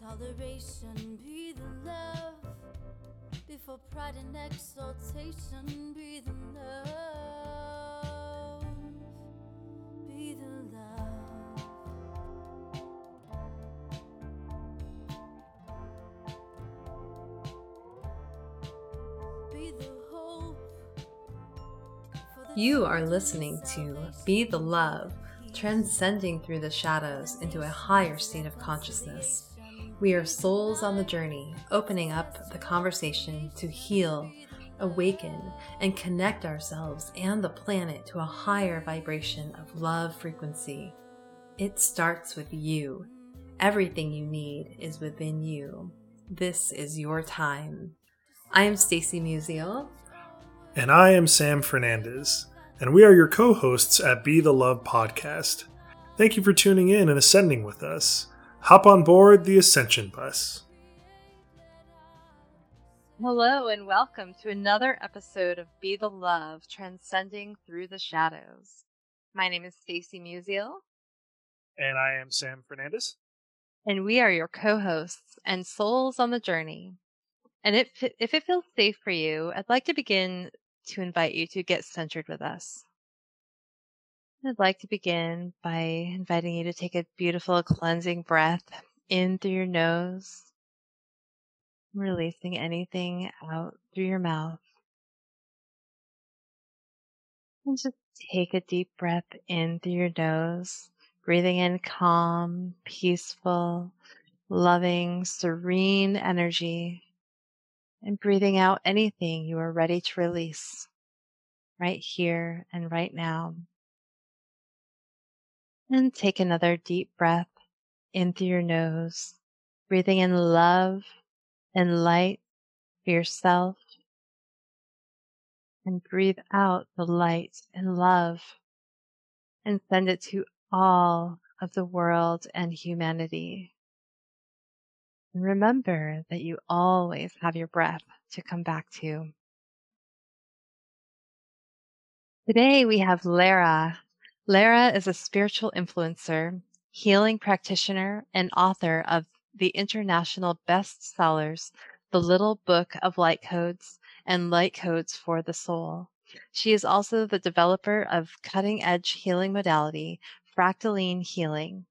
toleration, be the love. Before pride and exaltation, be the love. Be the love. Be the hope. You are listening to Be the Love, transcending through the shadows into a higher state of consciousness. We are souls on the journey, opening up the conversation to heal, awaken, and connect ourselves and the planet to a higher vibration of love frequency. It starts with you. Everything you need is within you. This is your time. I am Stacy Musial. And I am Sam Fernandez, and we are your co hosts at Be the Love podcast. Thank you for tuning in and ascending with us. Hop on board the Ascension Bus. Hello and welcome to another episode of Be the Love Transcending Through the Shadows. My name is Stacy Musial, And I am Sam Fernandez. and we are your co-hosts and souls on the journey. And if if it feels safe for you, I'd like to begin to invite you to get centered with us. I'd like to begin by inviting you to take a beautiful cleansing breath in through your nose, releasing anything out through your mouth. And just take a deep breath in through your nose, breathing in calm, peaceful, loving, serene energy, and breathing out anything you are ready to release right here and right now. And take another deep breath in through your nose, breathing in love and light for yourself. And breathe out the light and love and send it to all of the world and humanity. Remember that you always have your breath to come back to. Today we have Lara. Lara is a spiritual influencer, healing practitioner, and author of the international bestsellers, The Little Book of Light Codes and Light Codes for the Soul. She is also the developer of cutting edge healing modality, fractaline healing.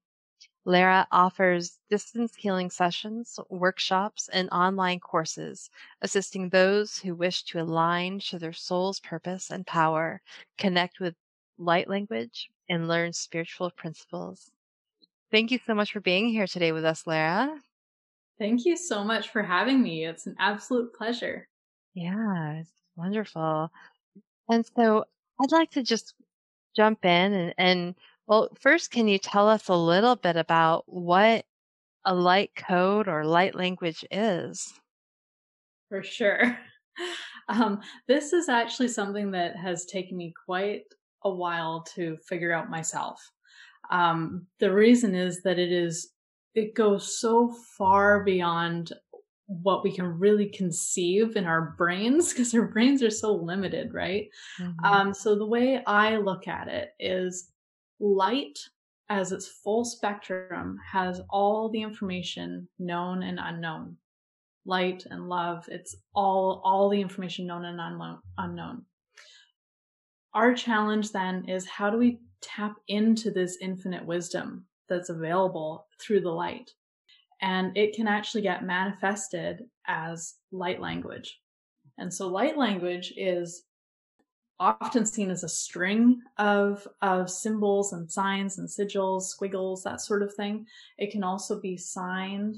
Lara offers distance healing sessions, workshops, and online courses, assisting those who wish to align to their soul's purpose and power, connect with light language, and learn spiritual principles. Thank you so much for being here today with us, Lara. Thank you so much for having me. It's an absolute pleasure. Yeah, it's wonderful. And so I'd like to just jump in and, and well, first, can you tell us a little bit about what a light code or light language is? For sure. Um, this is actually something that has taken me quite a while to figure out myself. Um, the reason is that it is, it goes so far beyond what we can really conceive in our brains because our brains are so limited, right? Mhm. Um, so the way I look at it is light as its full spectrum has all the information known and unknown. Light and love, it's all all the information known and unknown. Our challenge then is how do we tap into this infinite wisdom that's available through the light? And it can actually get manifested as light language. And so light language is often seen as a string of of symbols and signs and sigils, squiggles, that sort of thing. It can also be signed.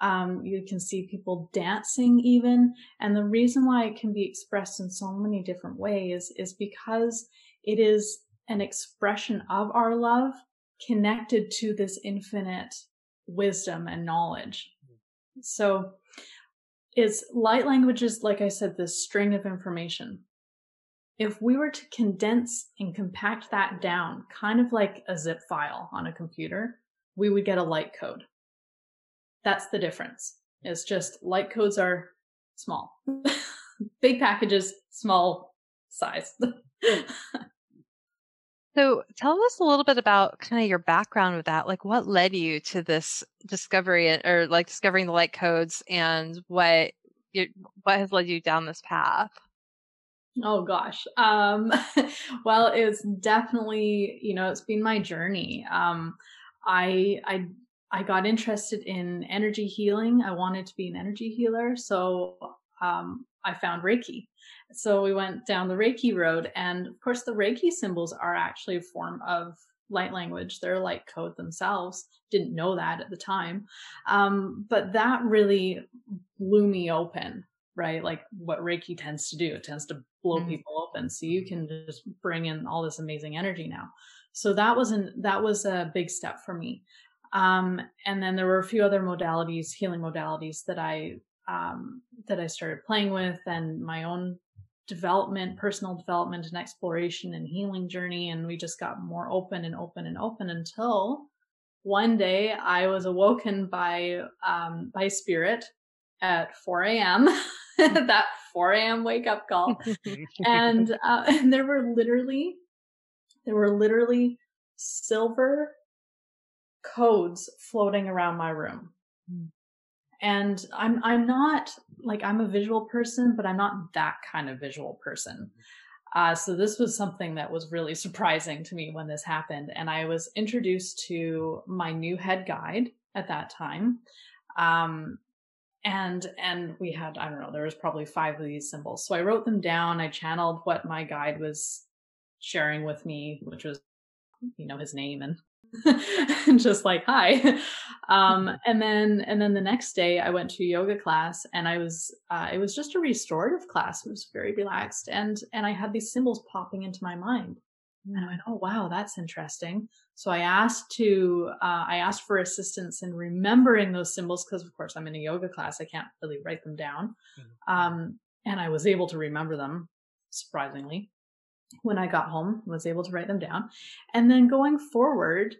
Um, you can see people dancing even, and the reason why it can be expressed in so many different ways is because it is an expression of our love connected to this infinite wisdom and knowledge. So it's light language is like I said, this string of information if we were to condense and compact that down, kind of like a zip file on a computer, we would get a light code. That's the difference. It's just light codes are small. Big packages, small size. So tell us a little bit about kind of your background with that. Like what led you to this discovery or like discovering the light codes and what you, what has led you down this path? Oh gosh. Um well it's definitely, you know, it's been my journey. Um I I I got interested in energy healing. I wanted to be an energy healer, so um I found Reiki. So we went down the Reiki road. And of course, the Reiki symbols are actually a form of light language. They're light code themselves. Didn't know that at the time. Um, but that really blew me open, right? Like what Reiki tends to do. It tends to blow mm. people open. So you can just bring in all this amazing energy now. So that was an, that was a big step for me. Um, and then there were a few other modalities, healing modalities that I um, that I started playing with, and my own development, personal development and exploration and healing journey. And we just got more open and open and open until one day I was awoken by, um, by spirit at 4 a.m. that 4 a.m. wake up call. and, uh, and there were literally, there were literally silver codes floating around my room. Mm and i'm i'm not like i'm a visual person but i'm not that kind of visual person. Uh, so this was something that was really surprising to me when this happened. And i was introduced to my new head guide at that time. Um, and and we had i don't know there was probably five of these symbols. So i wrote them down. I channeled what my guide was sharing with me which was you know his name and just like hi. Um, and then and then the next day i went to yoga class and i was uh, it was just a restorative class. It was very relaxed and and i had these symbols popping into my mind. And i went oh wow that's interesting. So i asked to uh, i asked for assistance in remembering those symbols because of course i'm in a yoga class. I can't really write them down. Mm-hmm. um, and i was able to remember them surprisingly. When I got home, was able to write them down. And then going forward,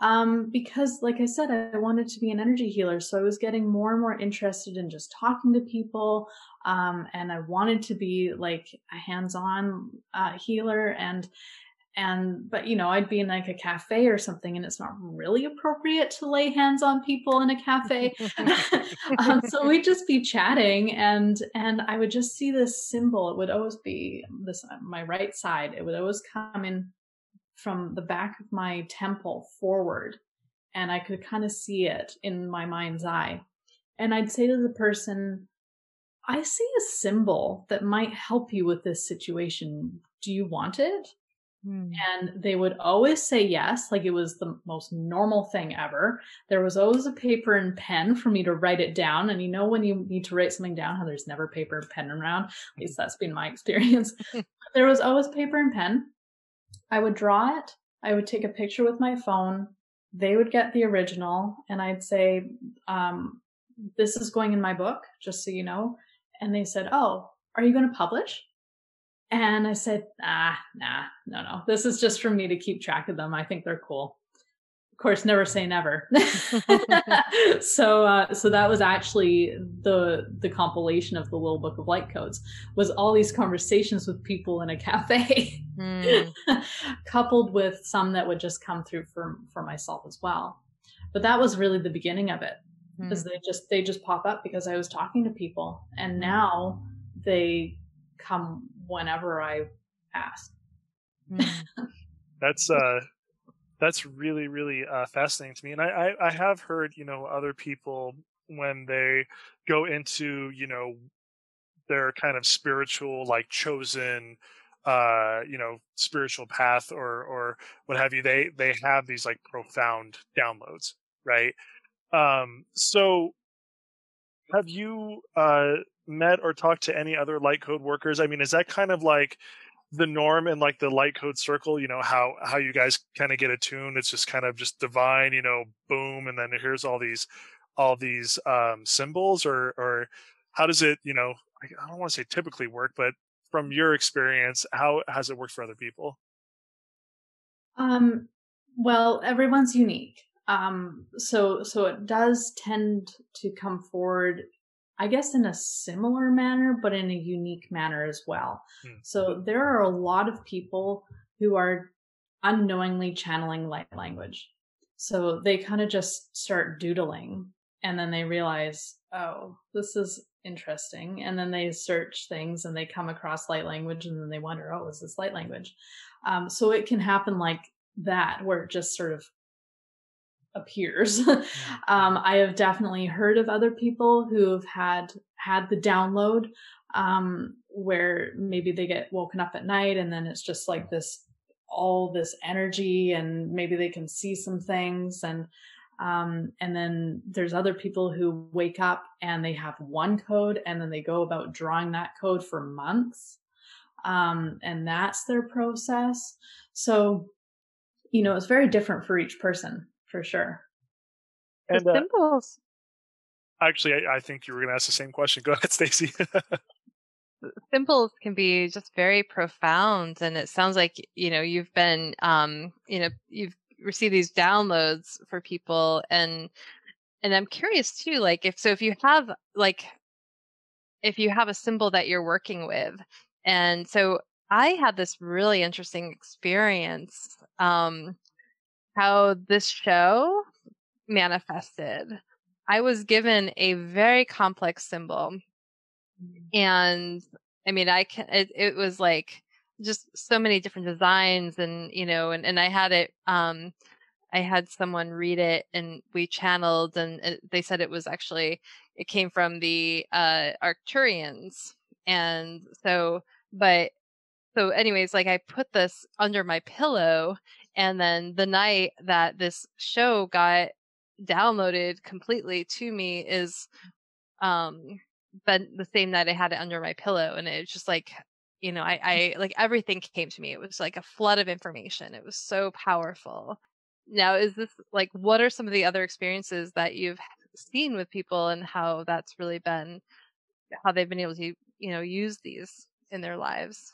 um, because like I said, I wanted to be an energy healer. So I was getting more and more interested in just talking to people. Um, and I wanted to be like a hands-on uh, healer and, and but you know i'd be in like a cafe or something and it's not really appropriate to lay hands on people in a cafe um, so we'd just be chatting and and i would just see this symbol it would always be this my right side it would always come in from the back of my temple forward and i could kind of see it in my mind's eye and i'd say to the person i see a symbol that might help you with this situation do you want it Hmm. And they would always say yes, like it was the most normal thing ever. There was always a paper and pen for me to write it down. And you know, when you need to write something down, how there's never paper and pen around, at least that's been my experience. there was always paper and pen. I would draw it, I would take a picture with my phone. They would get the original, and I'd say, um, This is going in my book, just so you know. And they said, Oh, are you going to publish? And I said, ah, nah, no, no. This is just for me to keep track of them. I think they're cool. Of course, never say never. so, uh, so that was actually the the compilation of the little book of light codes was all these conversations with people in a cafe, mm. coupled with some that would just come through for for myself as well. But that was really the beginning of it, because mm. they just they just pop up because I was talking to people, and now they come whenever I ask. Hmm. that's uh that's really really uh, fascinating to me, and I, I I have heard you know other people when they go into you know their kind of spiritual like chosen uh you know spiritual path or or what have you they they have these like profound downloads right um so have you uh met or talked to any other light code workers? I mean, is that kind of like the norm in like the light code circle? You know how how you guys kind of get attuned? It's just kind of just divine, you know, boom, and then here's all these all these um, symbols, or or how does it? You know, I don't want to say typically work, but from your experience, how has it worked for other people? Um, well, everyone's unique. Um, so so it does tend to come forward I guess in a similar manner, but in a unique manner as well. Hmm. So there are a lot of people who are unknowingly channeling light language. So they kind of just start doodling and then they realize, oh, this is interesting. And then they search things and they come across light language and then they wonder, oh, is this light language? Um, so it can happen like that, where it just sort of appears. um, I have definitely heard of other people who have had had the download um, where maybe they get woken up at night and then it's just like this all this energy and maybe they can see some things and um, and then there's other people who wake up and they have one code and then they go about drawing that code for months. Um, and that's their process. So, you know, it's very different for each person for sure. And the uh, symbols. Actually, I, I, think you were going to ask the same question. Go ahead, Stacy. symbols can be just very profound and it sounds like you know you've been um you know you've received these downloads for people and and i'm curious too like if so if you have like if you have a symbol that you're working with and so i had this really interesting experience um how this show manifested. I was given a very complex symbol. Mm. and i mean i can it, it was like just so many different designs and you know and, and i had it um i had someone read it and we channeled and it, they said it was actually it came from the uh arcturians. And so but so anyways like i put this under my pillow and then the night that this show got downloaded completely to me is um but the same night I had it under my pillow and it's just like you know, I, I like everything came to me. It was like a flood of information. It was so powerful. Now, is this like what are some of the other experiences that you've seen with people and how that's really been how they've been able to, you know, use these in their lives?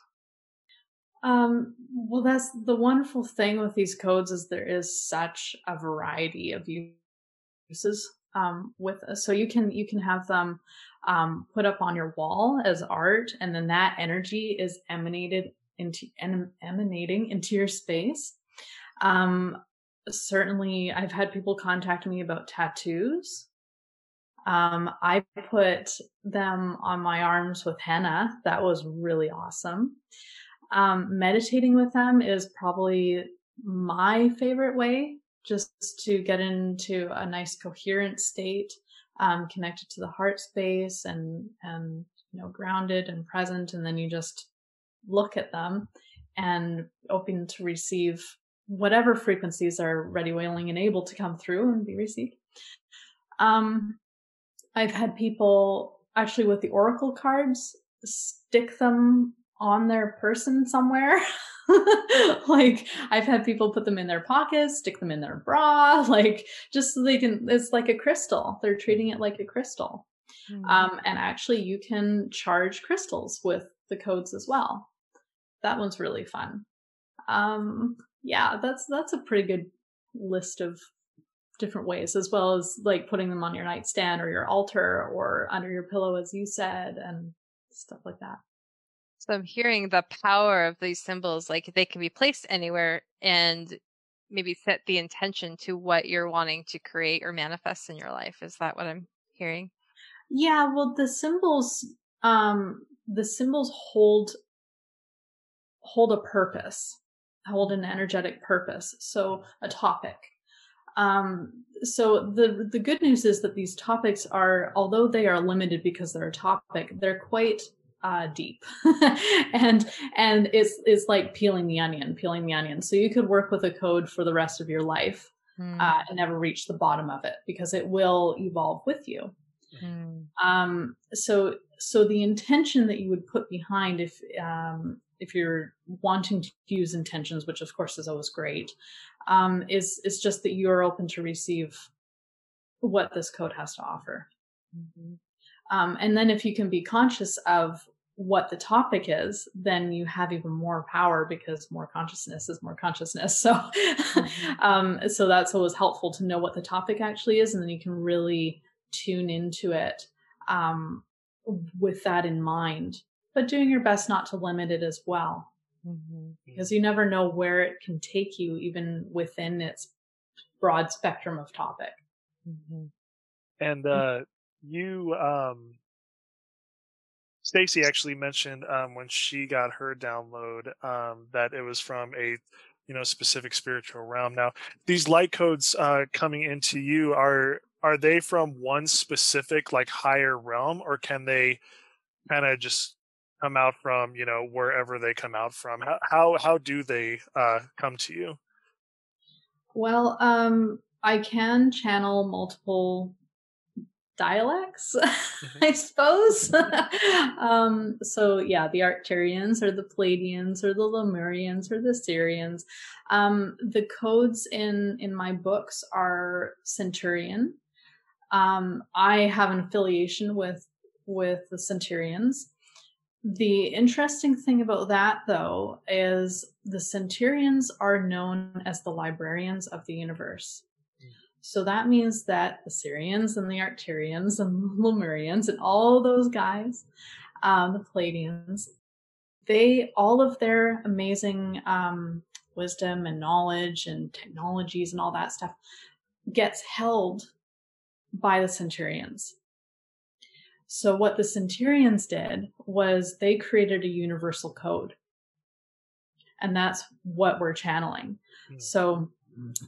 Um, well, that's the wonderful thing with these codes is there is such a variety of uses um, with us. So you can you can have them um, put up on your wall as art, and then that energy is emanated into em, emanating into your space. Um, certainly, I've had people contact me about tattoos. Um, I put them on my arms with henna. That was really awesome. Um, meditating with them is probably my favorite way just to get into a nice coherent state um, connected to the heart space and and you know grounded and present and then you just look at them and open to receive whatever frequencies are ready willing and able to come through and be received. Um, i've had people actually with the oracle cards stick them on their person somewhere like I've had people put them in their pockets, stick them in their bra, like just so they can it's like a crystal. They're treating it like a crystal. Mm-hmm. Um, and actually you can charge crystals with the codes as well. That one's really fun. Um, yeah, that's that's a pretty good list of different ways as well as like putting them on your nightstand or your altar or under your pillow as you said and stuff like that. So I'm hearing the power of these symbols, like they can be placed anywhere and maybe set the intention to what you're wanting to create or manifest in your life. Is that what I'm hearing? Yeah, well the symbols um the symbols hold hold a purpose, hold an energetic purpose. So a topic. Um, so the the good news is that these topics are, although they are limited because they're a topic, they're quite uh, deep and and it's it's like peeling the onion peeling the onion so you could work with a code for the rest of your life mm. uh, and never reach the bottom of it because it will evolve with you mm. um, so so the intention that you would put behind if um, if you're wanting to use intentions which of course is always great um, is is just that you're open to receive what this code has to offer mm-hmm. Um, and then if you can be conscious of what the topic is, then you have even more power because more consciousness is more consciousness. So, mm-hmm. um, so that's always helpful to know what the topic actually is, and then you can really tune into it um, with that in mind. But doing your best not to limit it as well. mm-hmm. because you never know where it can take you, even within its broad spectrum of topic. Mm-hmm. And uh, you, um, Stacy actually mentioned um, when she got her download um, that it was from a you know specific spiritual realm. Now, these light codes uh, coming into you are are they from one specific like higher realm, or can they kind of just come out from you know wherever they come out from? How how, how do they uh, come to you? Well, um, I can channel multiple dialects, mm-hmm. I suppose. um, so yeah, the Arcturians or the Pleiadians or the Lemurians or the Sirians. Um, the codes in in my books are Centurion. Um, I have an affiliation with with the Centurions. The interesting thing about that, though, is the Centurions are known as the librarians of the universe. So that means that the Sirians and the Arcturians and the Lemurians and all those guys, um, the Pleiadians, they all of their amazing um, wisdom and knowledge and technologies and all that stuff gets held by the Centurions. So what the Centurions did was they created a universal code. And that's what we're channeling. Mm. So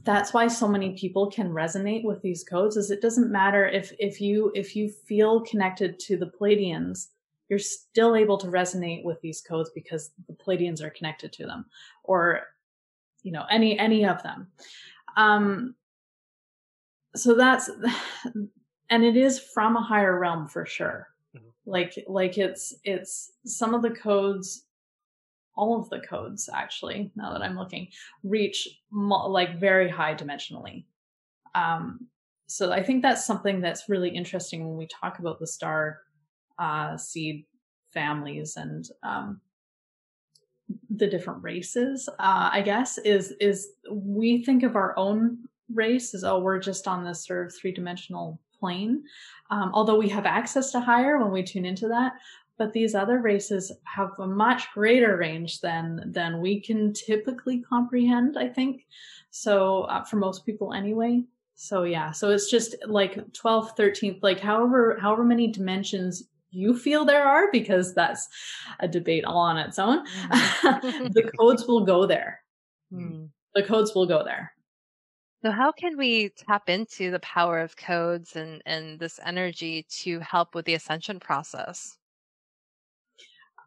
that's why so many people can resonate with these codes is it doesn't matter if if you if you feel connected to the Pleiadians you're still able to resonate with these codes because the Pleiadians are connected to them or you know any any of them um so that's and it is from a higher realm for sure mm-hmm. like like it's it's some of the codes all of the codes actually now that i'm looking reach like very high dimensionally. Um, so i think that's something that's really interesting when we talk about the star uh, seed families and um, the different races uh, i guess is is we think of our own race as oh we're just on this sort of three-dimensional plane. Um, although we have access to higher when we tune into that but these other races have a much greater range than than we can typically comprehend i think. So uh, for most people anyway. So yeah. So it's just like 12th 13th like however however many dimensions you feel there are because that's a debate all on its own mm-hmm. the codes will go there. Mm. the codes will go there. So how can we tap into the power of codes and and this energy to help with the ascension process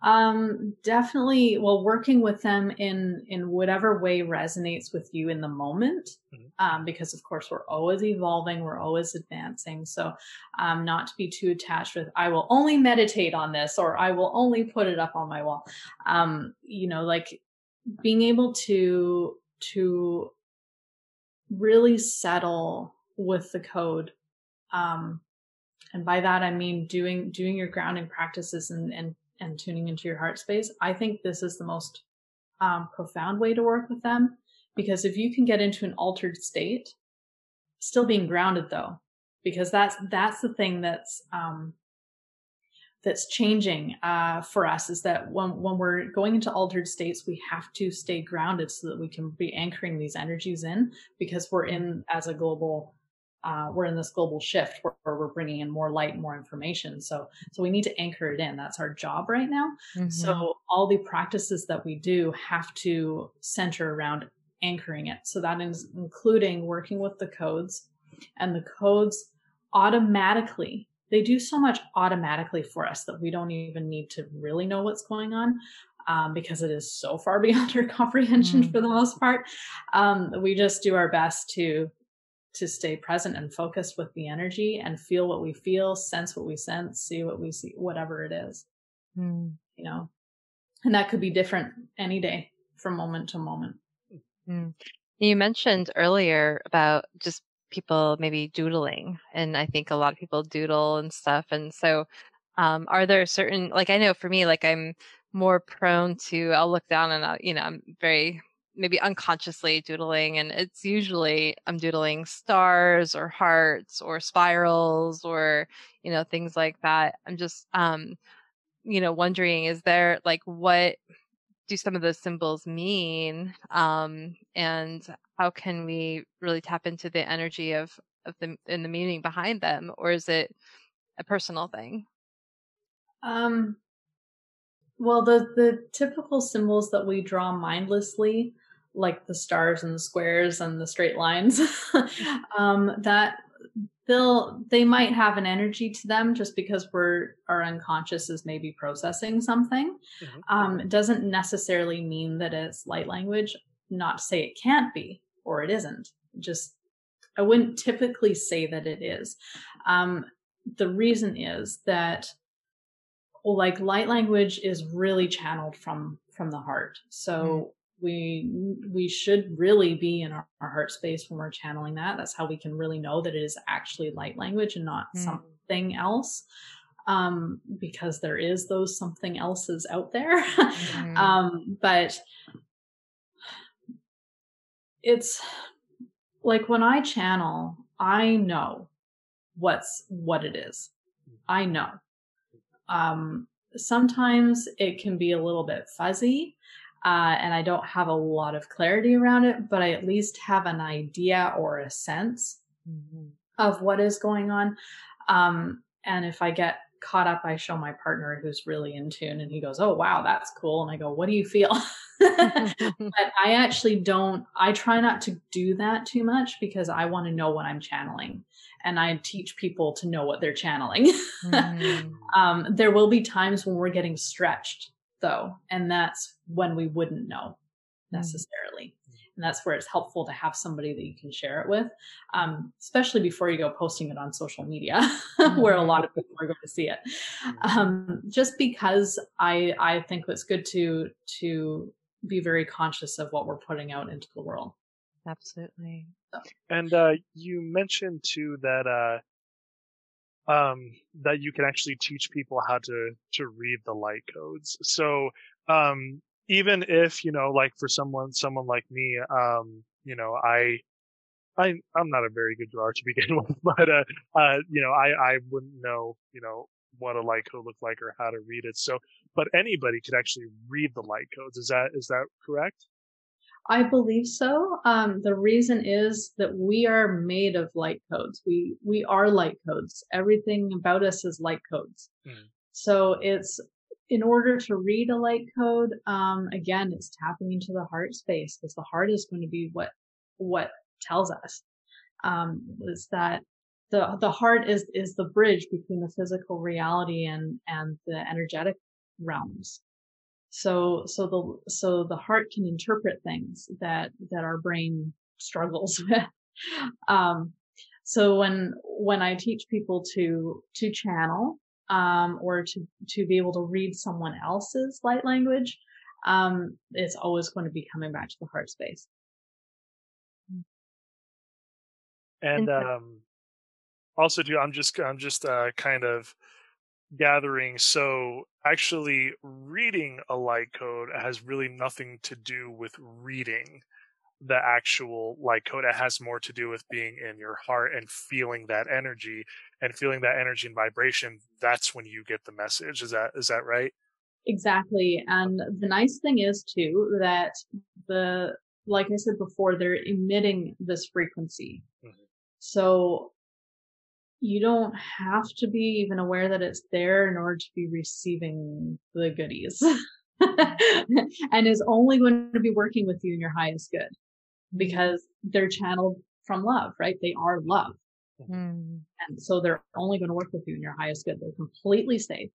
um, definitely. Well, working with them in in whatever way resonates with you in the moment, mm-hmm. um, because of course we're always evolving, we're always advancing. So, um, not to be too attached with I will only meditate on this or I will only put it up on my wall. Um, you know, like being able to to really settle with the code. Um, and by that I mean doing doing your grounding practices and, and and tuning into your heart space, I think this is the most um, profound way to work with them. Because if you can get into an altered state, still being grounded though, because that's that's the thing that's um, that's changing uh, for us is that when when we're going into altered states, we have to stay grounded so that we can be anchoring these energies in because we're in as a global uh, we're in this global shift where, where, we're bringing in more light, more information. So, so we need to anchor it in. That's our job right now. Mm-hmm. So all the practices that we do have to center around anchoring it. So that is including working with the codes and the codes automatically. They do so much automatically for us that we don't even need to really know what's going on. Um, because it is so far beyond our comprehension mm. for the most part. Um, we just do our best to to stay present and focused with the energy and feel what we feel, sense what we sense, see what we see, whatever it is. Mm. You know, and that could be different any day from moment to moment. Mm. You mentioned earlier about just people maybe doodling, and I think a lot of people doodle and stuff. And so, um, are there certain, like, I know for me, like, I'm more prone to, I'll look down and I'll, you know, I'm very maybe unconsciously doodling and it's usually i'm doodling stars or hearts or spirals or you know things like that i'm just um you know wondering is there like what do some of those symbols mean? Um, and how can we really tap into the energy of, of the, and the meaning behind them? Or is it a personal thing? Um, well, the, the typical symbols that we draw mindlessly, like the stars and the squares and the straight lines, um, that they'll they might have an energy to them just because we're our unconscious is maybe processing something. Mm-hmm. um, it doesn't necessarily mean that it's light language not to say it can't be or it isn't. Just i wouldn't typically say that it is. Um, the reason is that well, like light language is really channeled from from the heart. So mm we we should really be in our, our, heart space when we're channeling that that's how we can really know that it is actually light language and not mm. something else um, because there is those something else's out there mm. um, but it's like when i channel i know what's what it is i know um, sometimes it can be a little bit fuzzy uh, and I don't have a lot of clarity around it, but I at least have an idea or a sense mm-hmm. of what is going on. Um, and if I get caught up, I show my partner who's really in tune, and he goes, "Oh wow, that's cool." And I go, "What do you feel?" but I actually don't. I try not to do that too much because I want to know what I'm channeling and I teach people to know what they're channeling. mm. um, there will be times when we're getting stretched though, and that's when we wouldn't know mm. necessarily. And that's where it's helpful to have somebody that you can share it with, um, especially before you go posting it on social media, where a lot of people are going to see it. Mm. Um, just because I I think it's good to to be very conscious of what we're putting out into the world. Absolutely. And uh, you mentioned too that uh, um, that you can actually teach people how to to read the light codes. So um, even if you know, like for someone someone like me, um, you know, I I I'm not a very good drawer to begin with, but uh, uh, you know, I I wouldn't know, you know, what a light code looked like or how to read it. So, but anybody could actually read the light codes. Is that is that correct? I believe so. Um, the reason is that we are made of light codes. We we are light codes. Everything about us is light codes. Mm. So it's in order to read a light code. Um, again, it's tapping into the heart space because the heart is going to be what what tells us. Um, is that the the heart is is the bridge between the physical reality and and the energetic realms. So, so the, so the heart can interpret things that, that our brain struggles with. Um, so when, when I teach people to, to channel, um, or to, to be able to read someone else's light language, um, it's always going to be coming back to the heart space. And, um, also do, I'm just, I'm just, uh, kind of, gathering. So actually reading a light code has really nothing to do with reading the actual light code. It has more to do with being in your heart and feeling that energy and feeling that energy and vibration. That's when you get the message. Is that, is that right? Exactly. And the nice thing is too that the, like I said before, they're emitting this frequency. Mm-hmm. So you don't have to be even aware that it's there in order to be receiving the goodies. and is only going to be working with you in your highest good because they're channeled from love, right? They are love. Mm. And so they're only going to work with you in your highest good. They're completely safe.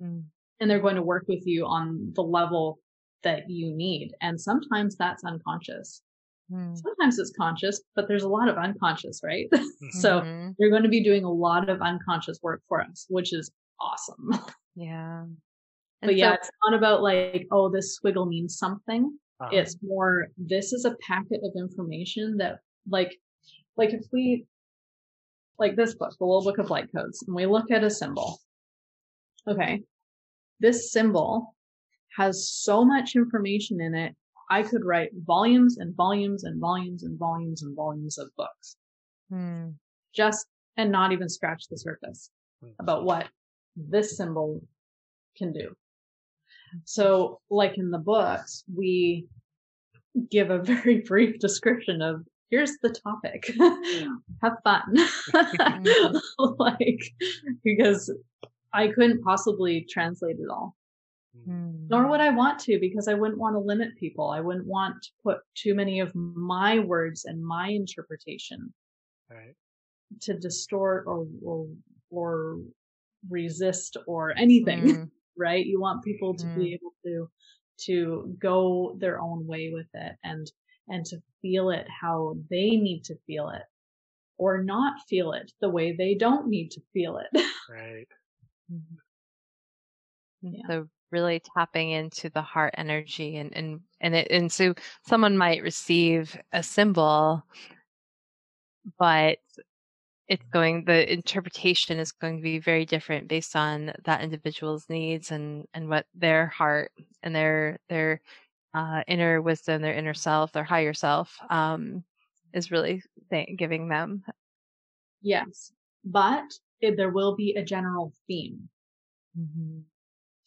Mm. And they're going to work with you on the level that you need. And sometimes that's unconscious. Hmm. Sometimes it's conscious, but there's a lot of unconscious, right? Mm-hmm. so you're going to be doing a lot of unconscious work for us, which is awesome. Yeah. but yeah, it's not about like, oh, this squiggle means something. Uh-huh. It's more, this is a packet of information that like, like if we, like this book, the little book of light codes, and we look at a symbol. Okay. This symbol has so much information in it I could write volumes and volumes and volumes and volumes and volumes of books. Hmm. Just and not even scratch the surface about what this symbol can do. So, like in the books, we give a very brief description of here's the topic. Have fun. like, because I couldn't possibly translate it all. Nor would I want to because I wouldn't want to limit people. I wouldn't want to put too many of my words and my interpretation Right. to distort or or, or resist or anything, Mm. right? You want people to Mhm. be able to to go their own way with it and and to feel it how they need to feel it or not feel it the way they don't need to feel it. Right. Yeah. So really tapping into the heart energy and and and it and so someone might receive a symbol, but it's going the interpretation is going to be very different based on that individual's needs and and what their heart and their their uh, inner wisdom, their inner self, their higher self um, is really th- giving them. yes. But there will be a general theme.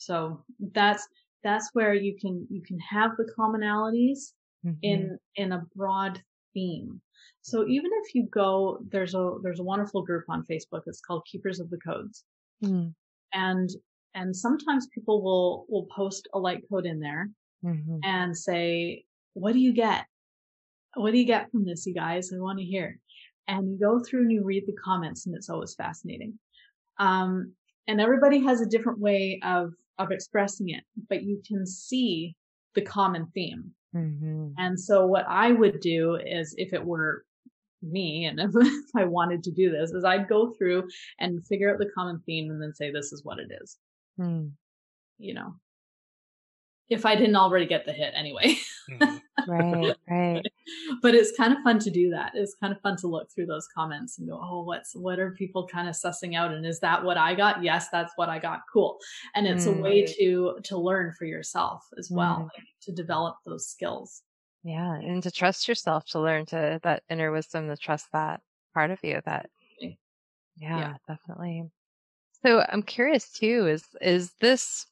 So that's that's where you can you can have the commonalities Mhm. in in a broad theme. So even if you go there's a there's a wonderful group on Facebook it's called Keepers of the Codes. Mm. And and sometimes people will will post a light code in there Mhm. and say, "What do you get? What do you get from this, you guys? I want to hear." And you go through and you read the comments, and it's always fascinating. Um, and everybody has a different way of of expressing it, but you can see the common theme. Mhm. And so, what I would do is, if it were me, and if, if I wanted to do this, is I'd go through and figure out the common theme, and then say, "This is what it is." Mm. You know, if I didn't already get the hit anyway. Mhm. Right, right. but it's kind of fun to do that. It's kind of fun to look through those comments and go, "Oh, what's what are people kind of sussing out? And is that what I got? Yes, that's what I got. Cool." And it's a way Mm. to to learn for yourself as well, Mm. like, to develop those skills. Yeah, and to trust yourself, to learn to that inner wisdom, to trust that part of you. That, yeah, Yeah. definitely. So I'm curious too. Is is this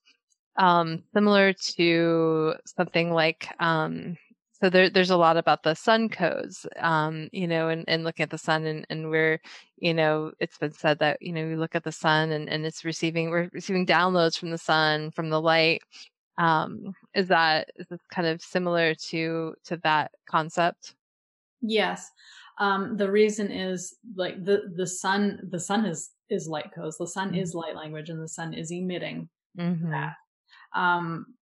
um, similar to something like? Um, so there, there's a lot about the sun codes, um, you know, and, and looking at the sun, and and we're, you know, it's been said that you know we look at the sun and and it's receiving we're receiving downloads from the sun from the light. Um, is that is this kind of similar to to that concept? Yes. Um, the reason is like the the sun the sun is is light codes. The sun Mhm. is light language, and the sun is emitting Mm-hmm. that. Um,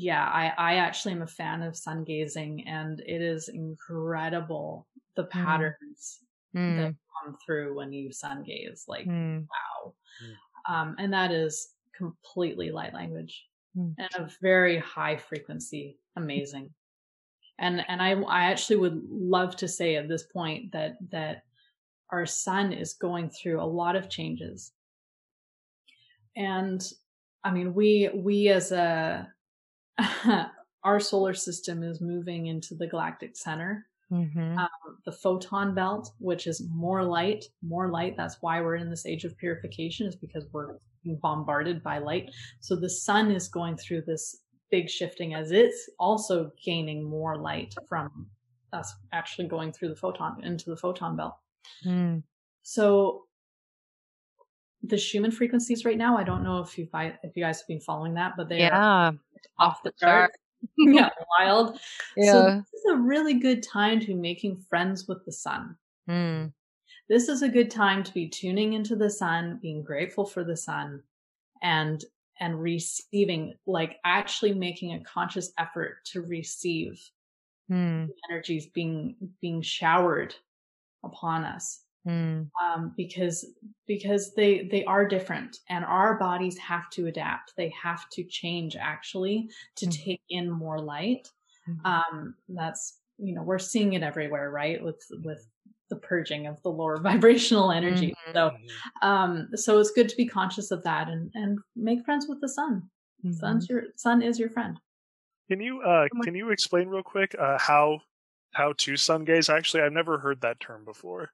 yeah, I, I actually am a fan of sun gazing and it is incredible the Mm. patterns Mm, that come through when you sun gaze. Like, mm, wow. Mm. Um, and that is completely light language Mm. and a very high frequency. Amazing. And, and I, I actually would love to say at this point that, that our sun is going through a lot of changes. And I mean, we, we as a, our solar system is moving into the galactic center, mhm, um, the photon belt, which is more light, more light. That's why we're in this age of purification is because we're being bombarded by light. So the sun is going through this big shifting as it's also gaining more light from us actually going through the photon into the photon belt. mm, So the Schumann frequencies right now, I don't know if you if you guys have been following that, but they are off the chart. yeah, wild. So Yeah. this is a really good time to be making friends with the sun. Mm, This is a good time to be tuning into the sun, being grateful for the sun, and and receiving, like actually making a conscious effort to receive mm, energies being being showered upon us. Mm, um, because because they they are different and our bodies have to adapt they have to change actually to Mhm. take in more light Mhm. um, that's you know we're seeing it everywhere right with with the purging of the lower vibrational energy Mhm. so Mhm. um so it's good to be conscious of that and and make friends with the sun mhm. sun's your sun is your friend Can you uh can you explain real quick uh how how to sun gaze? Actually, I've never heard that term before.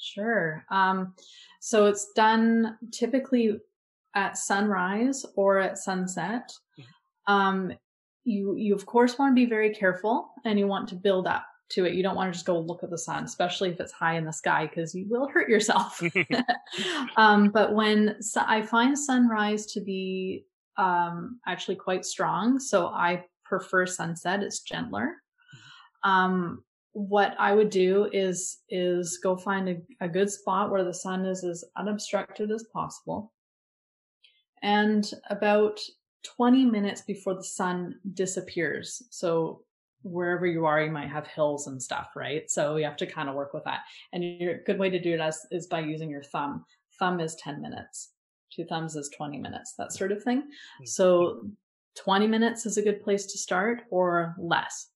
Sure. Um, so it's done typically at sunrise or at sunset. Um, you you of course want to be very careful, and you want to build up to it. You don't want to just go look at the sun, especially if it's high in the sky, because you will hurt yourself. um, but when so I find sunrise to be um, actually quite strong, so I prefer sunset. It's gentler. Um, what I would do is is go find a, a good spot where the sun is as unobstructed as possible. And about 20 minutes before the sun disappears. So wherever you are, you might have hills and stuff, right? So you have to kind of work with that. And a good way to do it is, is by using your thumb. Thumb is 10 minutes. Two thumbs is 20 minutes, that sort of thing. Mm-hmm. So 20 minutes is a good place to start or less.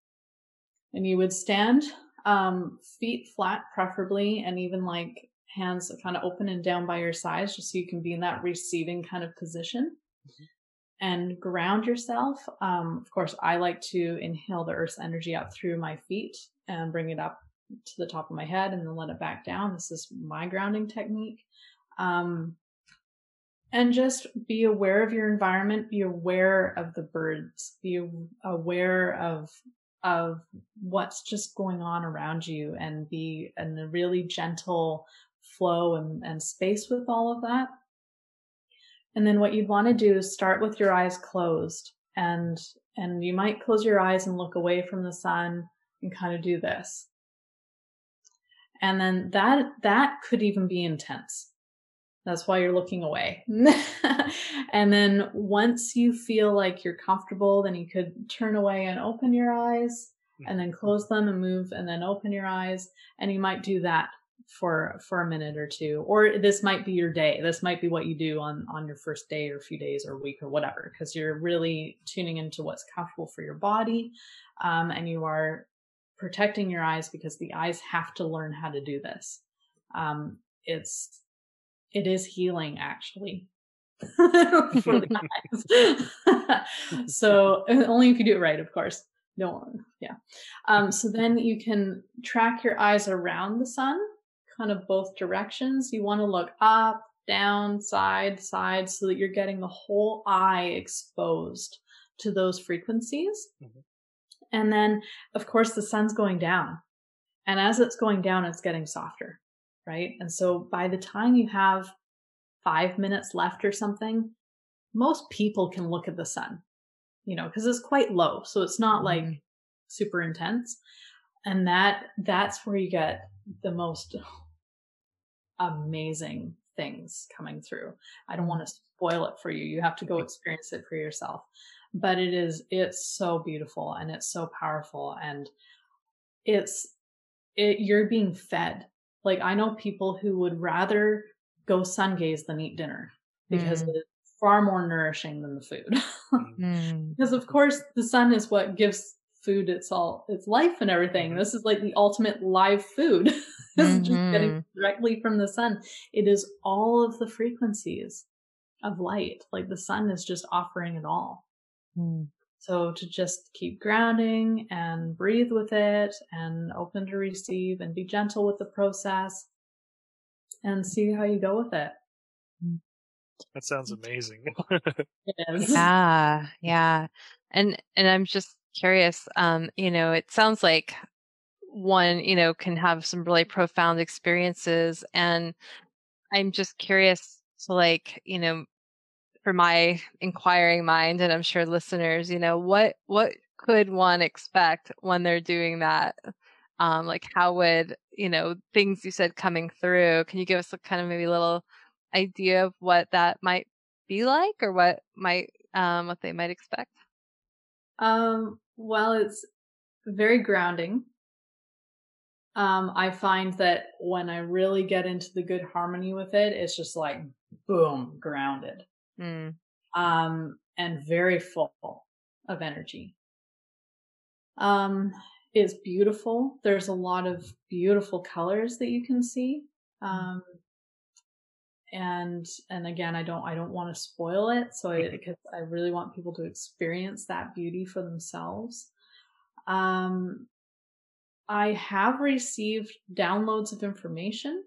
And you would stand, um, feet flat preferably, and even like hands kind of open and down by your sides, just so you can be in that receiving kind of position. Mm-hmm and ground yourself. Um, of course, I like to inhale the earth's energy up through my feet and bring it up to the top of my head and then let it back down. This is my grounding technique. Um, and just be aware of your environment, be aware of the birds, be aware of of what's just going on around you and be in a really gentle flow and, and space with all of that. And then what you'd want to do is start with your eyes closed and, and you might close your eyes and look away from the sun and kind of do this. And then that, that could even be intense. That's why you're looking away. and then once you feel like you're comfortable, then you could turn away and open your eyes and then close them and move and then open your eyes. And you might do that for for a minute or two or this might be your day this might be what you do on on your first day or a few days or week or whatever because you're really tuning into what's comfortable for your body um, and you are protecting your eyes because the eyes have to learn how to do this um, it's it is healing actually for the guys. so only if you do it right of course no yeah um, so then you can track your eyes around the sun kind of both directions. You want to look up, down, side, side, so that you're getting the whole eye exposed to those frequencies. Mm-hmm. And then, of course, the sun's going down. And as it's going down, it's getting softer, right? And so by the time you have five minutes left or something, most people can look at the sun, you know, because it's quite low. So it's not mm-hmm. like super intense. And that, that's where you get the most amazing things coming through. I don't want to spoil it for you. You have to go experience it for yourself. But it is, it's so beautiful and it's so powerful and it's, it, you're being fed. Like I know people who would rather go sun gaze than eat dinner because mm. it's far more nourishing than the food. mm. Because of course the sun is what gives food its all its life and everything. Mm-hmm. This is like the ultimate live food. this mm-hmm. just getting mm-hmm. directly from the sun. It is all of the frequencies of light. Like the sun is just offering it all. Mm. So to just keep grounding and breathe with it and open to receive and be gentle with the process and see how you go with it. That sounds amazing. it is. Yeah, yeah. And and I'm just curious. Um, you know, it sounds like one, you know, can have some really profound experiences. And I'm just curious to like, you know, for my inquiring mind, and I'm sure listeners, you know, what what could one expect when they're doing that? Um, like how would, you know, things you said coming through, can you give us a kind of maybe a little idea of what that might be like or what might um what they might expect? Um well, it's very grounding. Um, I find that when I really get into the good harmony with it, it's just like boom, grounded. Mm. Um, and very full of energy. Um, it's beautiful. There's a lot of beautiful colors that you can see. Mm. Um, and and again i don't i don't want to spoil it so i because i really want people to experience that beauty for themselves um i have received downloads of information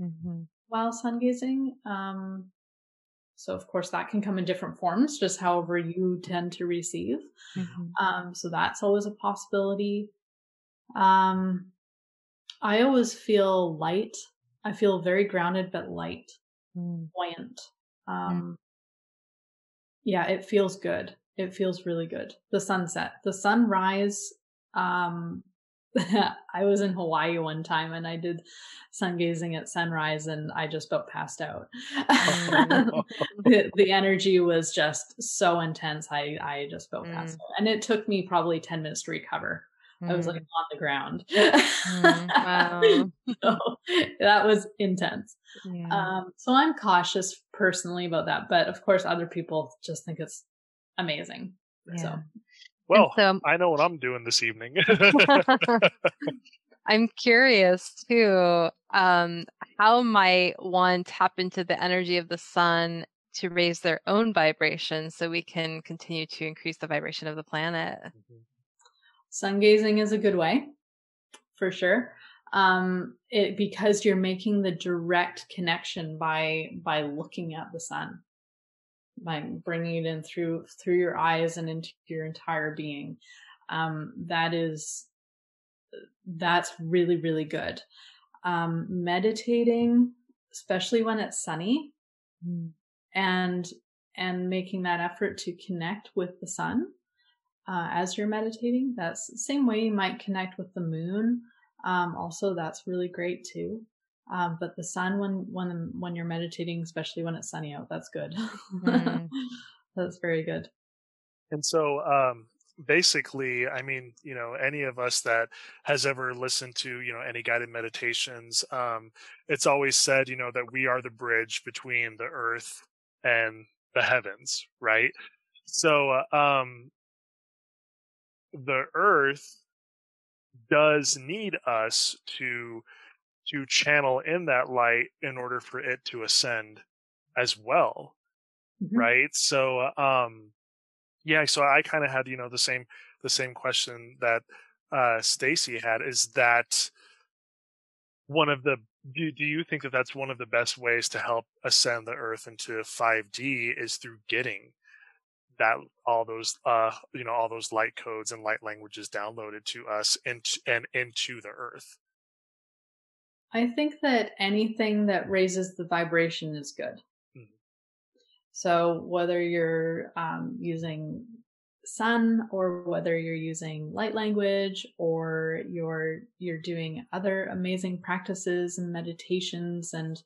mm-hmm. while sun gazing um So, of course, that can come in different forms, just however you tend to receive. Mm-hmm. Um, so, that's always a possibility. Um, I always feel light. I feel very grounded, but light, Mm. buoyant. Um, Yeah, it feels good. It feels really good. The sunset, the sunrise. Um, I was in Hawaii one time and I did sun gazing at sunrise and I just about passed out. Mm. the, the energy was just so intense. I, I just about passed Mm. out. And it took me probably 10 minutes to recover. I was Mm. like on the ground. Mm, wow. So, that was intense. Yeah. Um, so I'm cautious personally about that, but of course, other people just think it's amazing. Yeah. So Well, so- I know what I'm doing this evening. I'm curious too. Um, how might one tap into the energy of the sun to raise their own vibration so we can continue to increase the vibration of the planet? sun gazing is a good way, for sure. Um, it because you're making the direct connection by by looking at the sun, by bringing it in through through your eyes and into your entire being. Um, that is that's really really good. Um, meditating, especially when it's sunny, and and making that effort to connect with the sun uh, as you're meditating. That's the same way you might connect with the moon. Um, also, that's really great too. Um, but the sun, when when when you're meditating, especially when it's sunny out, that's good. Mhm. that's very good. And so, um, basically, I mean, you know, any of us that has ever listened to, you know, any guided meditations, um, it's always said, you know, that we are the bridge between the earth and the heavens, right? So, uh, um, the earth does need us to to channel in that light in order for it to ascend as well Mhm. right so um yeah so i kind of had you know the same the same question that uh stacy had is that one of the do, do you think that that's one of the best ways to help ascend the earth into 5d is through getting that all those uh you know all those light codes and light languages downloaded to us and and into the earth I think that anything that raises the vibration is good. Mhm. So whether you're um, using sun or whether you're using light language or you're you're doing other amazing practices and meditations and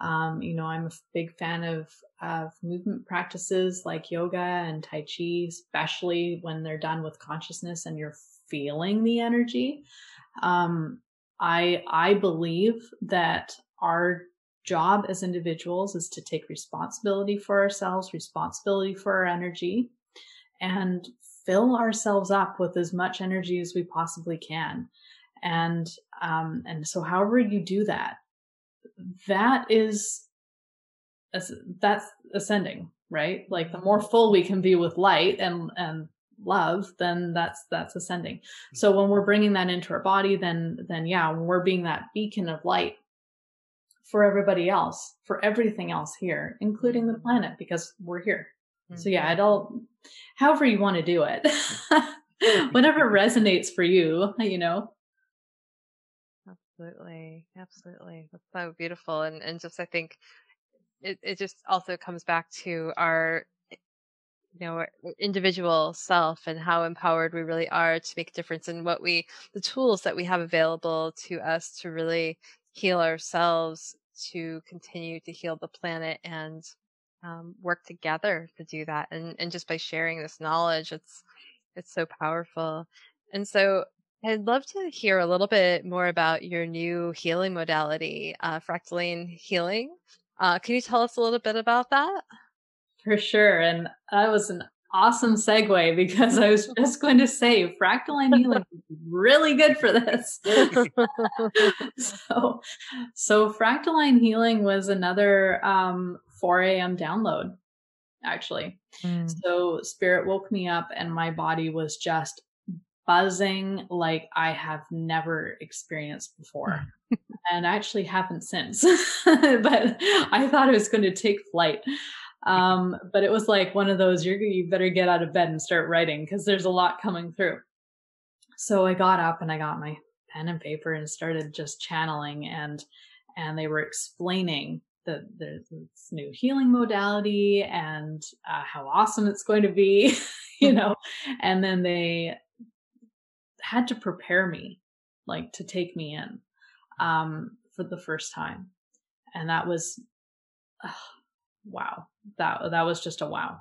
um, you know i'm a big fan of of movement practices like yoga and tai chi especially when they're done with consciousness and you're feeling the energy um, i i believe that our job as individuals is to take responsibility for ourselves responsibility for our energy and fill ourselves up with as much energy as we possibly can. And um, and so, however you do that, that is that's ascending, right? Like the more full we can be with light and and love, then that's that's ascending. Hmm. So when we're bringing that into our body, then then yeah, when we're being that beacon of light for everybody else, for everything else here, including the planet, because we're here. So yeah, mm-hmm. it all, however you want to do it, whatever resonates for you, you know. Absolutely. Absolutely. That's so beautiful. And and just I think it, it just also comes back to our you know, our individual self and how empowered we really are to make a difference in what we the tools that we have available to us to really heal ourselves, to continue to heal the planet and um, work together to do that. And and just by sharing this knowledge, it's it's so powerful. And so I'd love to hear a little bit more about your new healing modality, uh, fractaline healing. Uh, can you tell us a little bit about that? For sure. And that was an awesome segue because I was just going to say fractaline healing is really good for this. so, so fractaline healing was another um, 4 a.m. download, actually. So spirit woke me up and my body was just buzzing like I have never experienced before. and actually haven't since. but I thought it was going to take flight. Um, but it was like one of those you're you better get out of bed and start writing because there's a lot coming through. So I got up and I got my pen and paper and started just channeling and and they were explaining that there's this new healing modality and uh, how awesome it's going to be, you know, and then they had to prepare me like to take me in um, for the first time. And that was, uh, wow, that, that was just a wow.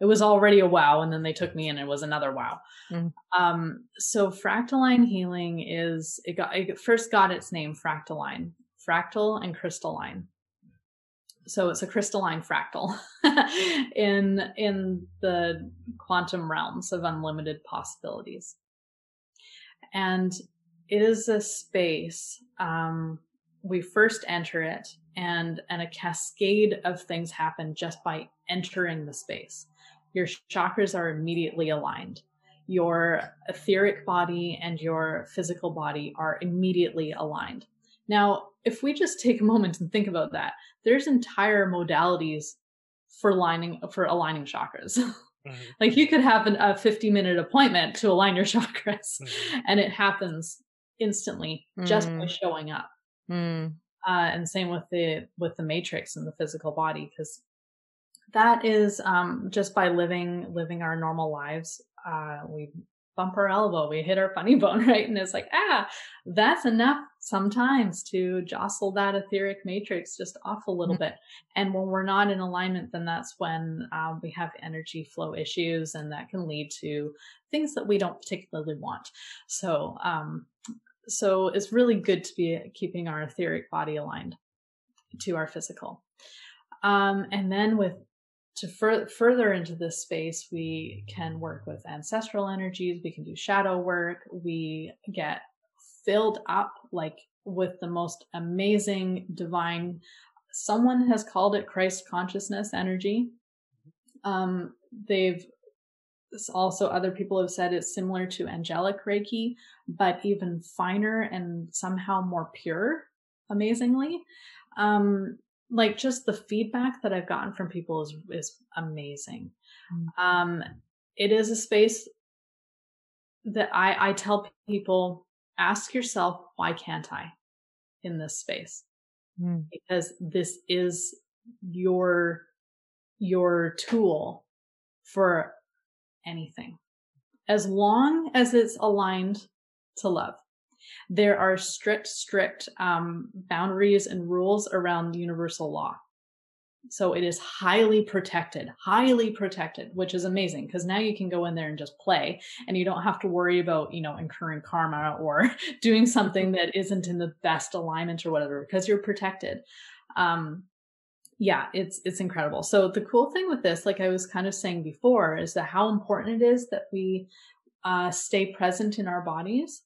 It was already a wow. And then they took me in and it was another wow. Mm. Um, so fractaline healing is, it got, it first got its name fractaline, fractal and crystalline so it's a crystalline fractal in in the quantum realms of unlimited possibilities and it is a space um, we first enter it and and a cascade of things happen just by entering the space your chakras are immediately aligned your etheric body and your physical body are immediately aligned now if we just take a moment and think about that there's entire modalities for aligning for aligning chakras. Mm-hmm. like you could have an, a 50 minute appointment to align your chakras mm-hmm. and it happens instantly mm. just by mm. showing up. Mm. Uh, and same with the with the matrix and the physical body because that is um, just by living living our normal lives uh, we bump our elbow, we hit our funny bone, right? And it's like, ah, that's enough sometimes to jostle that etheric matrix just off a little mm-hmm. bit. And when we're not in alignment, then that's when um, we have energy flow issues, and that can lead to things that we don't particularly want. So, um, so it's really good to be keeping our etheric body aligned to our physical. Um, and then with to fur- further into this space, we can work with ancestral energies. We can do shadow work. We get filled up like with the most amazing divine. Someone has called it Christ consciousness energy. Um, they've also other people have said it's similar to angelic reiki but even finer and somehow more pure amazingly um, like just the feedback that I've gotten from people is is amazing. Mm-hmm. Um, it is a space that I I tell people ask yourself why can't I in this space mm. because this is your your tool for anything as long as it's aligned to love there are strict, strict um, boundaries and rules around universal law. So it is highly protected, highly protected, which is amazing because now you can go in there and just play and you don't have to worry about, you know, incurring karma or doing something that isn't in the best alignment or whatever because you're protected. Um, yeah, it's it's incredible. So the cool thing with this, like I was kind of saying before, is that how important it is that we uh, stay present in our bodies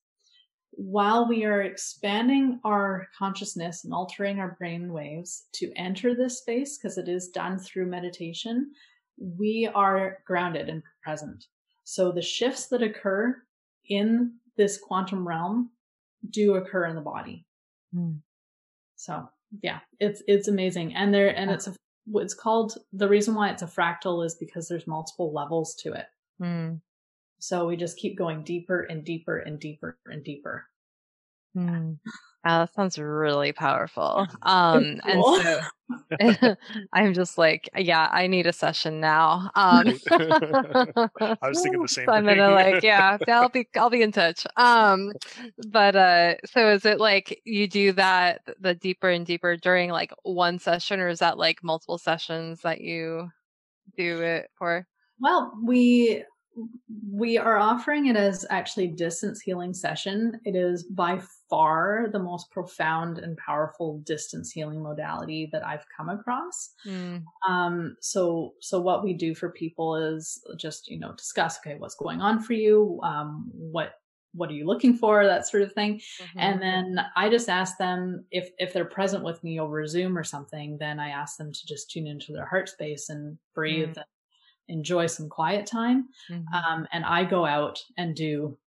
while we are expanding our consciousness and altering our brain waves to enter this space, because it is done through meditation, we are grounded and present. So the shifts that occur in this quantum realm do occur in the body. Mm. So yeah, it's it's amazing, and there and it's a it's called the reason why it's a fractal is because there's multiple levels to it. Mm. So we just keep going deeper and deeper and deeper and deeper. Mm. Wow, that sounds really powerful. Um, cool. and so I'm just like, yeah, I need a session now. Um, I was thinking the same. So I'm gonna like, yeah, I'll be, I'll be in touch. Um, but uh, so is it like you do that the deeper and deeper during like one session, or is that like multiple sessions that you do it for? Well, we we are offering it as actually distance healing session. It is by far the most profound and powerful distance healing modality that I've come across. Mm. Um, so, so what we do for people is just you know discuss okay what's going on for you, um, what what are you looking for, that sort of thing, mm-hmm. and then I just ask them if if they're present with me over Zoom or something, then I ask them to just tune into their heart space and breathe mm. and enjoy some quiet time. Mm-hmm. Um, and I go out and do,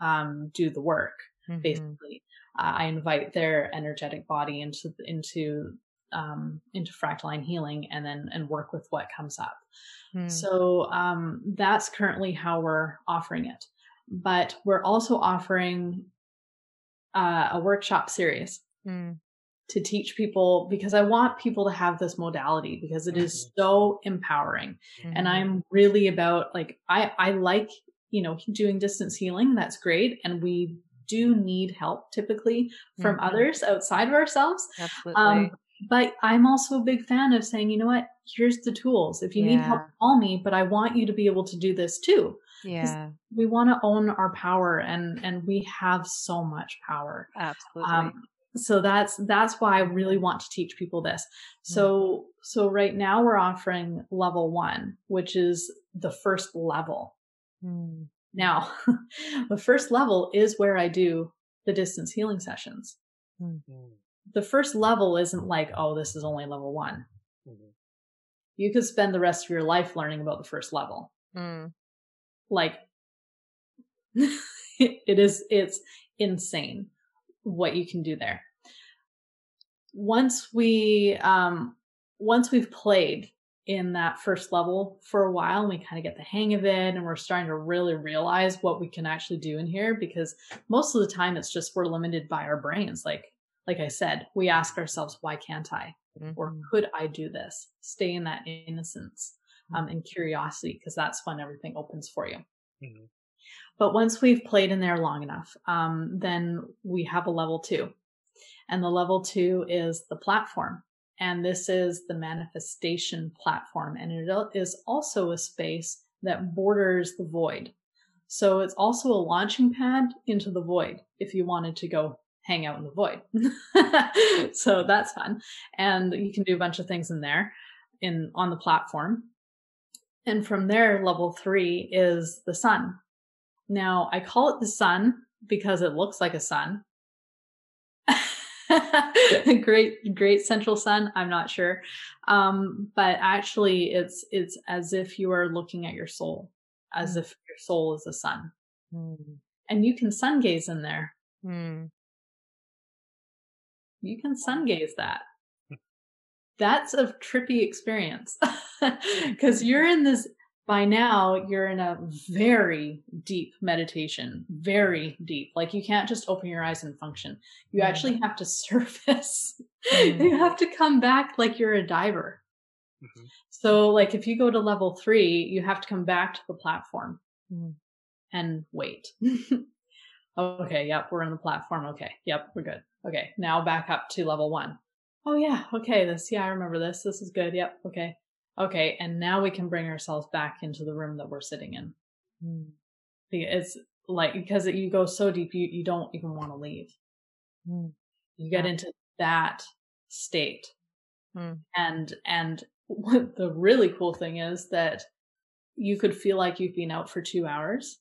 um, do the work mm-hmm. basically. Uh, I invite their energetic body into, into um, into fractaline healing and then and work with what comes up. Hmm. So um, that's currently how we're offering it. But we're also offering uh, a workshop series Hmm. To teach people because I want people to have this modality because it is so empowering. And Mhm. I'm really about like I I like, you know, doing distance healing. That's great and we do need help typically from Mhm. others outside of ourselves. absolutely. Um but I'm also a big fan of saying, you know what? Here's the tools. If you need help, call me, but I want you to be able to do this too. yeah, We want to own our power and and we have so much power absolutely. um, so that's that's why i really want to teach people this. So so right now we're offering level one which is the first level. Hmm. now the first level is where i do the distance healing sessions. Mm, the first level isn't like oh this is only level one. Mhm. you could spend the rest of your life learning about the first level. Hmm. like it is it's insane what you can do there once we um once we've played in that first level for a while and we kind of get the hang of it and we're starting to really realize what we can actually do in here because most of the time it's just we're limited by our brains like like i said we ask ourselves why can't i or Mhm. could i do this stay in that innocence um, and curiosity because that's when everything opens for you Mhm. but once we've played in there long enough, um, then we have a level two. And the level two is the platform. And this is the manifestation platform. And it is also a space that borders the void. So it's also a launching pad into the void if you wanted to go hang out in the void. so that's fun. And you can do a bunch of things in there in on the platform. And from there, level three is the sun. Now, I call it the sun because it looks like a sun. great, great central sun. I'm not sure. Um, but actually it's, it's as if you are looking at your soul, as Mm. if your soul is a sun Hmm. and you can sun gaze in there. Hmm. You can sun gaze that. That's a trippy experience because you're in this by now you're in a very deep meditation, very deep. Like you can't just open your eyes and function. You Mm. actually have to surface. Mm. you have to come back like you're a diver. Mhm. So like if you go to level 3, you have to come back to the platform Mm. and wait. okay, yep, we're on the platform. Okay, yep, we're good. Okay, now back up to level 1. Oh yeah, okay, this yeah, I remember this. This is good. Yep, okay. Okay, and now we can bring ourselves back into the room that we're sitting in. Hmm. It's like because you go so deep you you don't even want to leave. Hmm. You get Yeah. into that state. Hmm. And and what the really cool thing is that you could feel like you've been out for 2 hours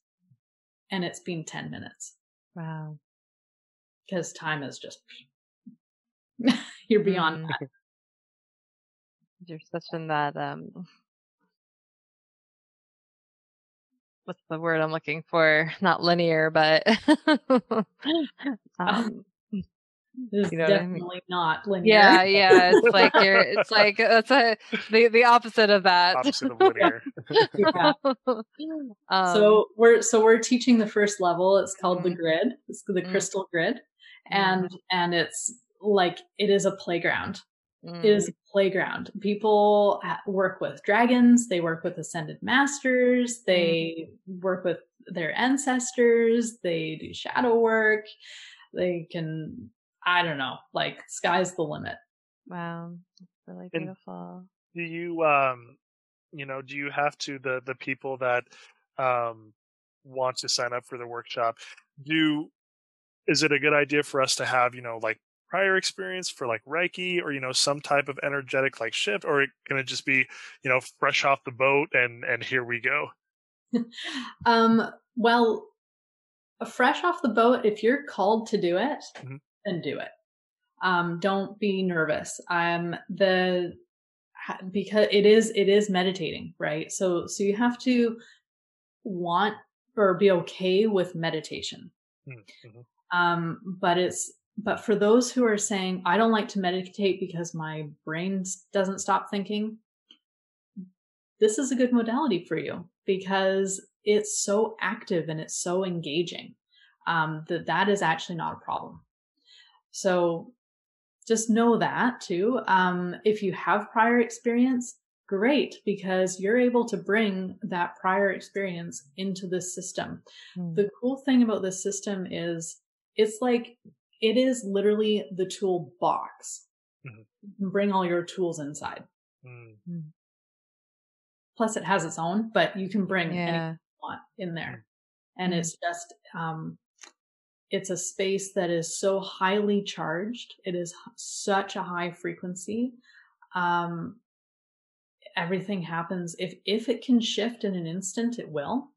and it's been 10 minutes Wow. because time is just you're beyond Mm. that. You're such in that um what's the word I'm looking for? Not linear, but um It's You know what I mean? definitely not linear. yeah, yeah. It's like you're it's like that's a the the opposite of that. Opposite of linear. Yeah. um, so we're so we're teaching the first level. It's called the Mhm. grid. It's the Mm. crystal grid, and and it's like it is a playground. Mm, It is a playground. People work with dragons. They work with ascended masters. They work with their ancestors. They do shadow work. They can. I don't know. Like sky's the limit. wow. It's really And- beautiful. do you um you know do you have to the the people that um want to sign up for the workshop do is it a good idea for us to have you know like prior experience for like reiki or you know some type of energetic like shift or it gonna just be you know fresh off the boat and and here we go um, well, fresh off the boat, if you're called to do it, Mhm. then do it. Um, don't be nervous. Um, the because it is it is meditating, right? So so you have to want or be okay with meditation. Mm, mhm. Um, but it's but for those who are saying, I don't like to meditate because my brain doesn't stop thinking, this is a good modality for you because it's so active and it's so engaging um, that that is actually not a problem. So just know that too. Um, if you have prior experience, great, because you're able to bring that prior experience into this system. Mm. The cool thing about this system is it's like it is literally the toolbox. Mm-hmm. You can bring all your tools inside. Mm. Plus, it has its own, but you can bring yeah. anything you want in there. Mm. And mm. it's just, um, it's a space that is so highly charged. It is such a high frequency. Um, everything happens if if it can shift in an instant, it will.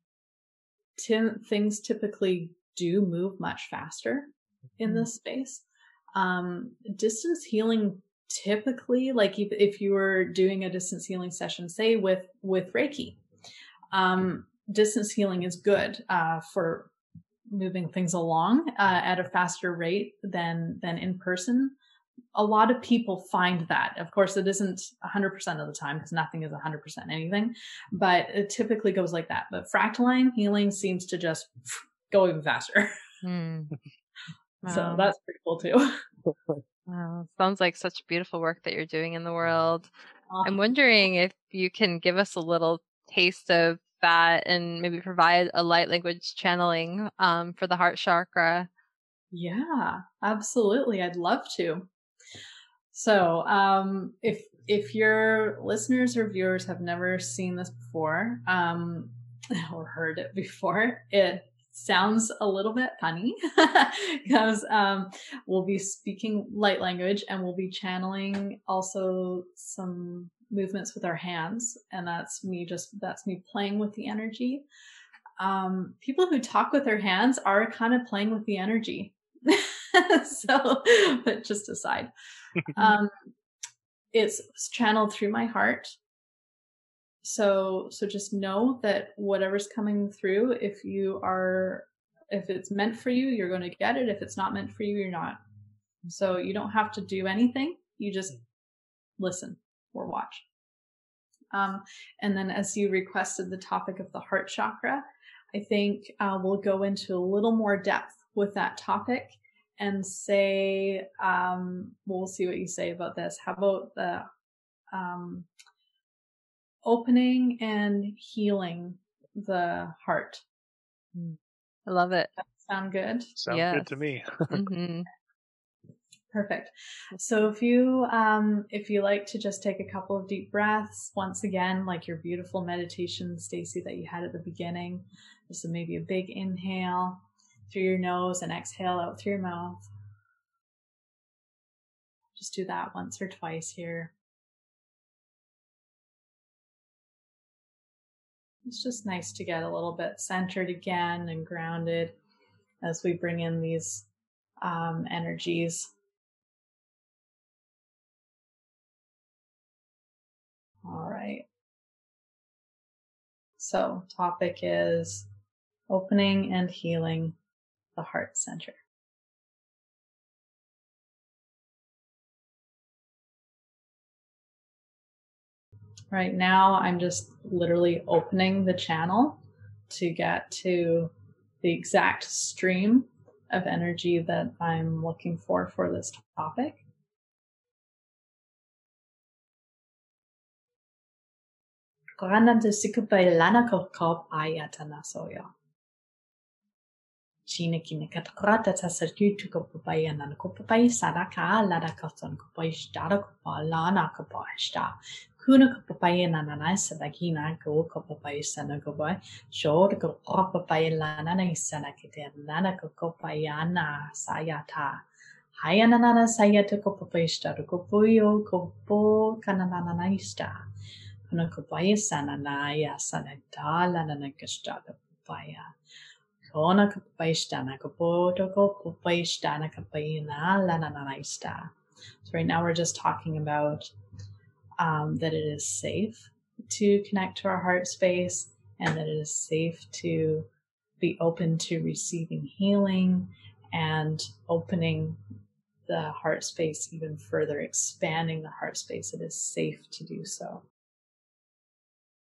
Tim, things typically do move much faster in mm-hmm. this space. Um, distance healing typically, like if, if you were doing a distance healing session, say with with Reiki, um, distance healing is good uh, for moving things along uh, at a faster rate than than in person a lot of people find that of course it isn't 100% of the time because nothing is 100% anything but it typically goes like that but fractaline healing seems to just go even faster mm. Wow. so that's pretty cool too wow sounds like such beautiful work that you're doing in the world i'm wondering if you can give us a little taste of that and maybe provide a light language channeling um, for the heart chakra. Yeah, absolutely. I'd love to. So, um, if if your listeners or viewers have never seen this before um, or heard it before, it sounds a little bit funny because um, we'll be speaking light language and we'll be channeling also some movements with our hands and that's me just that's me playing with the energy. Um, people who talk with their hands are kind of playing with the energy. So but just aside. Um, it's channeled through my heart so so just know that whatever's coming through if you are if it's meant for you you're going to get it if it's not meant for you you're not so you don't have to do anything you just listen or watch. Um, and then as you requested the topic of the heart chakra, I think uh, we'll go into a little more depth with that topic and say, um, we'll see what you say about this. How about the um, opening and healing the heart? Hmm. I love it. sound good? Sounds yes. good to me. mm-hmm. Perfect. So if you um, if you like to just take a couple of deep breaths, once again, like your beautiful meditation, Stacy, that you had at the beginning, just maybe a big inhale through your nose and exhale out through your mouth. Just do that once or twice here. It's just nice to get a little bit centered again and grounded as we bring in these um, energies All right. So, topic is opening and healing the heart center. Right now, I'm just literally opening the channel to get to the exact stream of energy that I'm looking for for this topic. Ayatana soya. China kinaka takrata ta sarki tuka papai anan ko papai sadaka lada kalton ko pai stada ko pa lana ko pa sta kuna ko papai ananana sadaki na ko ko papai sana ko pai shor ko ko papai lana na sana kite lana ko ko pai ana sayata hai ananana sayata ko papai sta ko puyo ko po kananana sta kuna ko pai sana na ya sana dala na kastada papaya Kona kupayistana kapoto kupayistana kapayina. So right now we're just talking about um, that it is safe to connect to our heart space and that it is safe to be open to receiving healing and opening the heart space even further, expanding the heart space. It is safe to do so.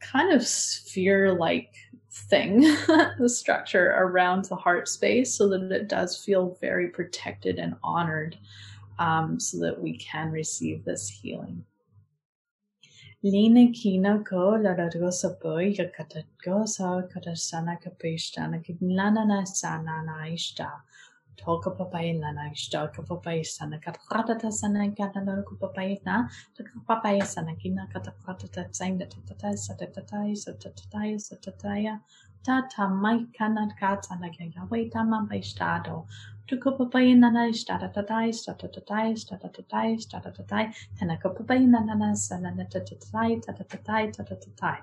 kind of sphere like thing, the structure around the heart space, so that it does feel very protected and honored, um, so that we can receive this healing. Lina kina tolka papai na na stalka papai sana ta sana katana kupapai na papai sana kina ta saying that ta ta satatatai ta ta mai kana katana kaya wait tama by stado tukupapai na na statatatai ta statatatai ta ta na na ta ta ta tatatai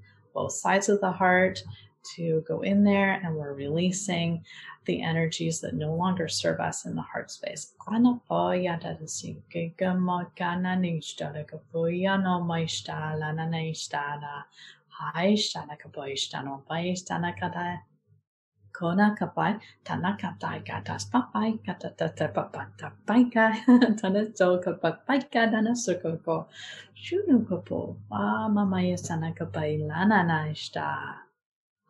both sides of the heart to go in there and we're releasing the energies that no longer serve us in the heart space. Kona kapai, tanakatai katas papai, katatata papata paika, tanato kapapaika, danasukopo, shunukopo, wa mamaya sanakapai lananaishta.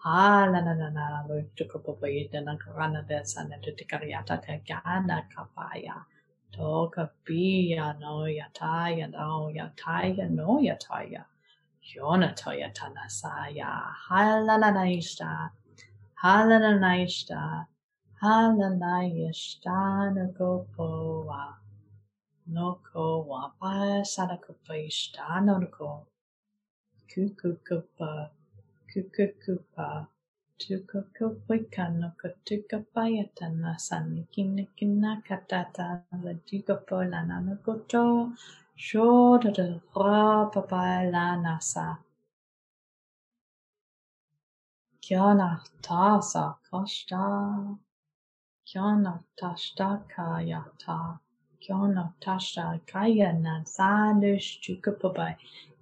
Ah, la la la la, lutukopopai, danakarana vesana, tutikariata te gana kapaya. Toka pia no yataya no ya. no yataya. Yonatoya tanasaya, halalanaishta. Halananaishta, Halanayashta Nugopowa, Noko Wapa Sadakupaishta Noko, Kukukupa, Kukukupa, Tukokopikanokotikapayatanasanikinekinakatata Ladikopolananokoto, Shodadrapapalanasa. Kyanatasa Kosta Kyanatashta Kayata Kyanatashta Kayana Sadish Chukapabai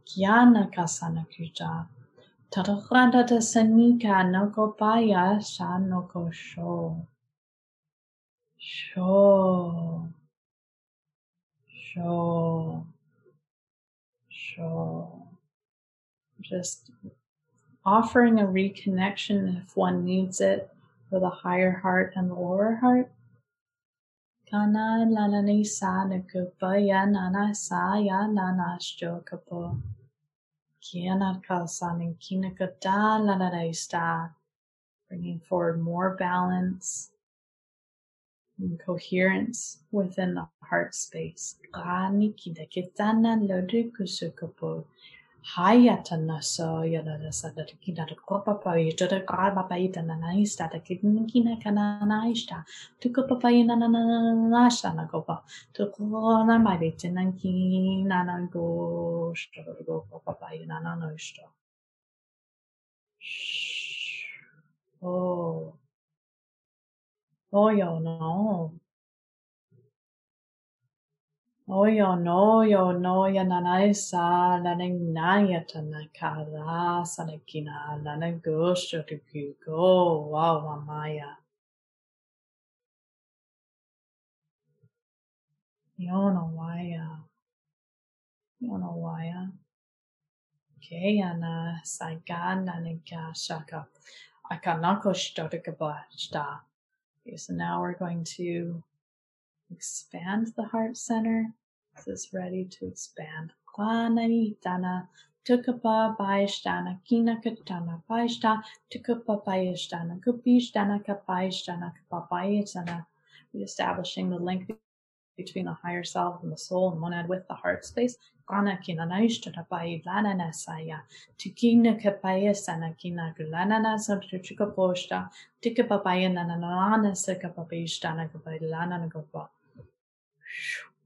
Kyanakasana Kuta Tadakradata Sanika Nokopaya Sanoko Sho Sho Sho Sho Just offering a reconnection if one needs it for the higher heart and lower heart. Bringing forward more balance and coherence within the heart space. hajatannassa yödässä tätä kinä tätä korpapai tätä karmapai tänä naista tätä kinä kana naista tuko papai na na na na naista na kopa tuko na mai vitsi na kinä na go tuko papai na na oh oh joo no Oyo no yo no ya nanai sa laning naya tanakara sanakina laning gosho to go wow mamaya. Yono waya. Yono waya. Kayana saigana nika shaka. Akanako shita. Okay, so now we're going to expand the heart center is ready to expand. Kwananitana tukapa baishtana kina katana baishta tukapa baishtana kupishtana kapaishtana kapabaishtana. Reestablishing the link between the higher self and the soul and monad with the heart space. Kana kina naishtana bai lana nasaya tukina kapaya sana kina gulana nasa tuchuka poshta tukapa bayana nanana sakapabaishtana kapailana nagapa.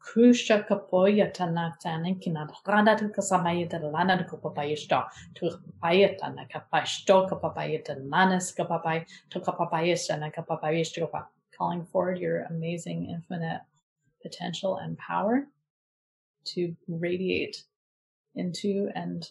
Kusha kapoya lana tu kapapayista tu kapayata na kapasto kapapayata nanas kapapay tu kapapayista na kapapayista kapa calling forward your amazing infinite potential and power to radiate into and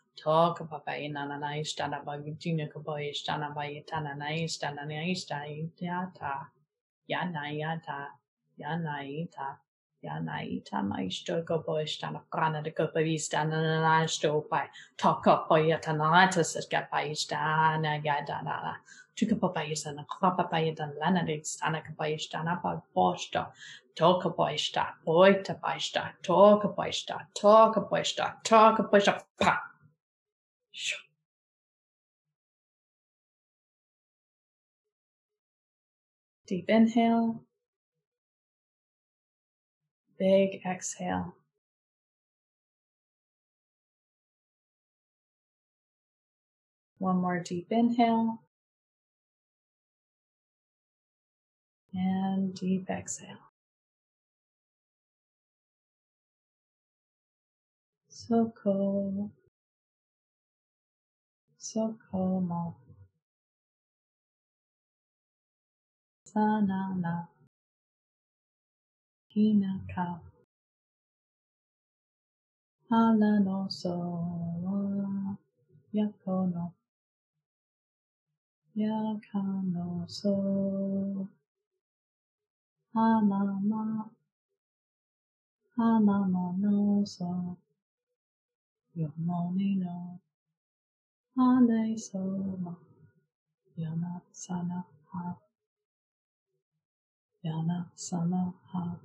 papaisana yadasa kapaistana kapaitanga paitana nasta. Talk papaina naistana bagitina kapaistana baitana naistana naista yata. Yanayata. Yanaita. Yanaita maisto kapaistana kana de kapavistana nasto pai. Talk up paitana says kapaistana yadana. Tuka papaisana kapapaitana lana de stana kapaistana pa posta. Toka boista, boita boista, toka boista, toka boista, toka boista, pa. Deep inhale. Big exhale. One more deep inhale. And deep exhale. So cool. So como. Sanana. Hinaka. Halano so. Yakono. So. Hanama. Hanama no so. アネイソーマ、ヤナサナハ、ヤナサナハ、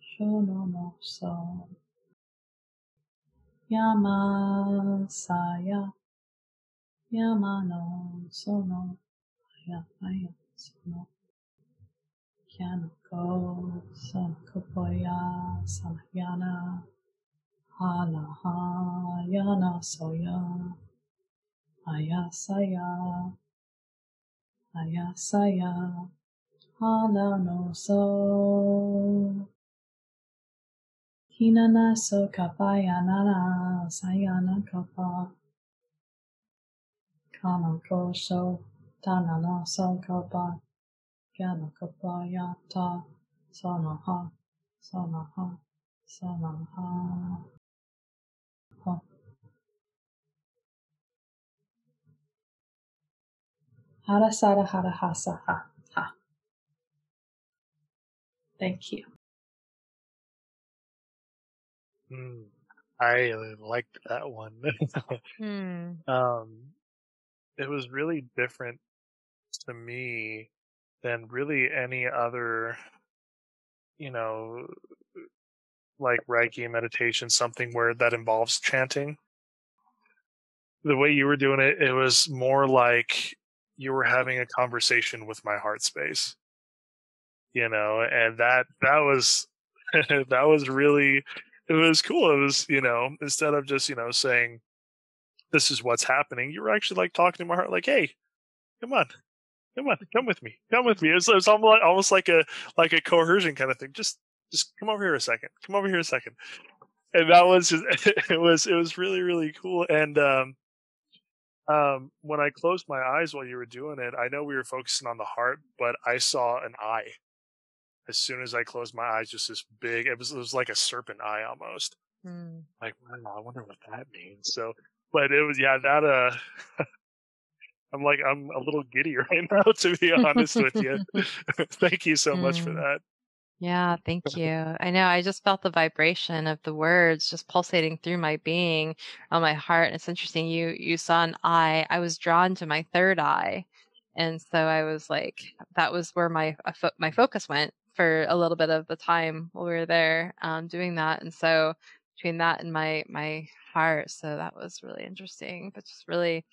ショノノソー。ヤマサヤ、ヤマノソノ、アヤアヤソノ。キャノコソノコポヤサヤナ、ハナハヤナソヤ。Ayasaya. Ayasaya. Hala no so hinana so kapaya nana sayana kapa. Kana kosho tana no so kapa yana kapaya ta sanaha sanaha Hara Sara Hara Hasa Ha Ha. Thank you. Mm, I liked that one. Hmm. um, it was really different to me than really any other, you know, like Reiki meditation, something where that involves chanting. The way you were doing it, it was more like you were having a conversation with my heart space. You know, and that that was that was really it was cool. It was, you know, instead of just, you know, saying this is what's happening, you were actually like talking to my heart like, hey, come on, come on, come with me, come with me. It was, it almost almost like a like a coercion kind of thing. Just just come over here a second. Come over here a second. And that was just, it was it was really really cool. And um, um, when I closed my eyes while you were doing it, I know we were focusing on the heart, but I saw an eye. As soon as I closed my eyes, just this big, it was, it was like a serpent eye almost. Mm. Like, wow, I wonder what that means. So, but it was, yeah, that, uh, I'm like, I'm a little giddy right now, to be honest with you. Thank you so much for Mm. that. Yeah, thank you. I know I just felt the vibration of the words just pulsating through my being on my heart. And it's interesting. You you saw an eye. I was drawn to my third eye. And so I was like, that was where my my focus went for a little bit of the time while we were there um, doing that. And so between that and my my heart, so that was really interesting. But just really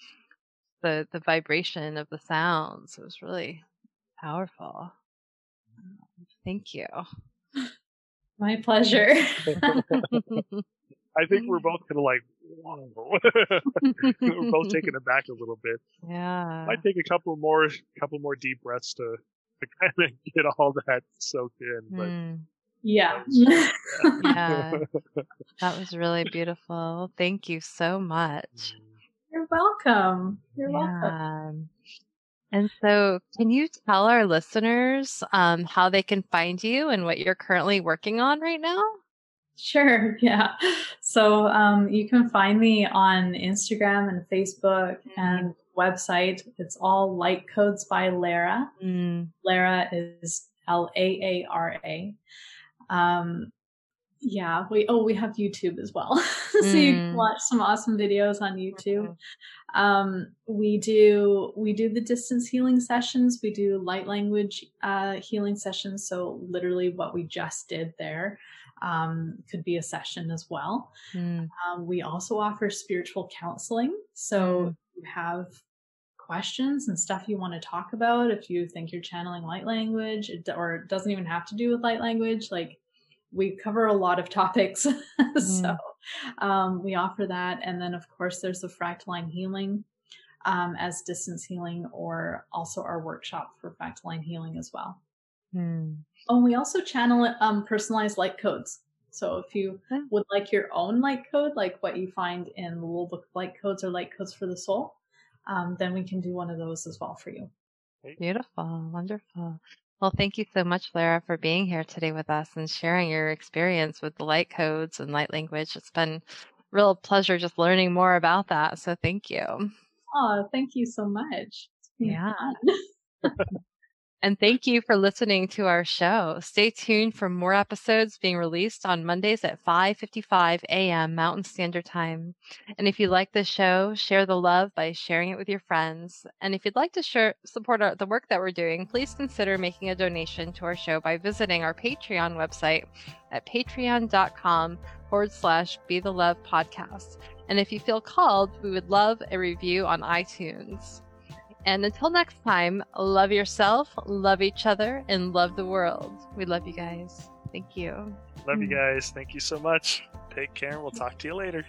the the vibration of the sounds. It was really powerful. Thank you. My pleasure. I think we're both kind of like, whoa. we're both taken aback a little bit. yeah. Might take a couple more, couple more deep breaths to, to kind of get all that soaked in. But Mm, yeah. yeah. that was really beautiful. Thank you so much. You're welcome. You're welcome. And so, can you tell our listeners um, how they can find you and what you're currently working on right now? Sure. Yeah. So um, you can find me on Instagram and Facebook and website. It's all Light Codes by Laara. Mm, Laara is L A A R A. Um, yeah, we oh we have YouTube as well, so you can Mm. watch some awesome videos on YouTube. Mhm. Um, we do we do the distance healing sessions. We do light language uh, healing sessions. So literally, what we just did there um, could be a session as well. mm, Um, we also offer spiritual counseling. So Mm. you have questions and stuff you want to talk about, if you think you're channeling light language, or it doesn't even have to do with light language, like we cover a lot of topics. so um, we offer that. And then, of course, there's the fractal line healing um, as distance healing, or also our workshop for fractal line healing as well. mm. Oh, and we also channel um, personalized light codes. So if you Yeah. would like your own light code, like what you find in the little book of light codes or light codes for the soul, um, then we can do one of those as well for you. Beautiful. Wonderful. Well, thank you so much, Laara, for being here today with us and sharing your experience with the light codes and light language. It's been real pleasure just learning more about that. So thank you. Oh, thank you so much. Yeah. And thank you for listening to our show. Stay tuned for more episodes being released on Mondays at 5:55 a.m. Mountain Standard Time. And if you like this show, share the love by sharing it with your friends. And if you'd like to share, support our, the work that we're doing, please consider making a donation to our show by visiting our Patreon website at patreon.com forward slash be the love podcast. And if you feel called, we would love a review on iTunes. And until next time, love yourself, love each other, and love the world. We love you guys. Thank you. love you hmm. guys. Thank you so much. Take care. We'll talk to you later.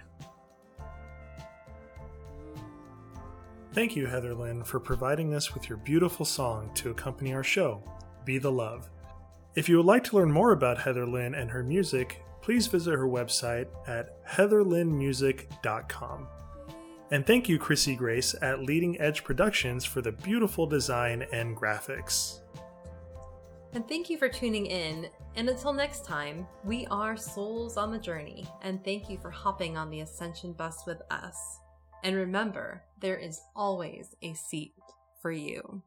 Thank you, Heather Lynn, for providing us with your beautiful song to accompany our show, Be the Love. If you would like to learn more about Heather Lynn and her music, please visit her website at heatherlynnmusic.com. And thank you, Chrissy Grace at Leading Edge Productions for the beautiful design and graphics. And thank you for tuning in. And until next time, we are souls on the journey. And thank you for hopping on the Ascension bus with us. And remember, there is always a seat for you.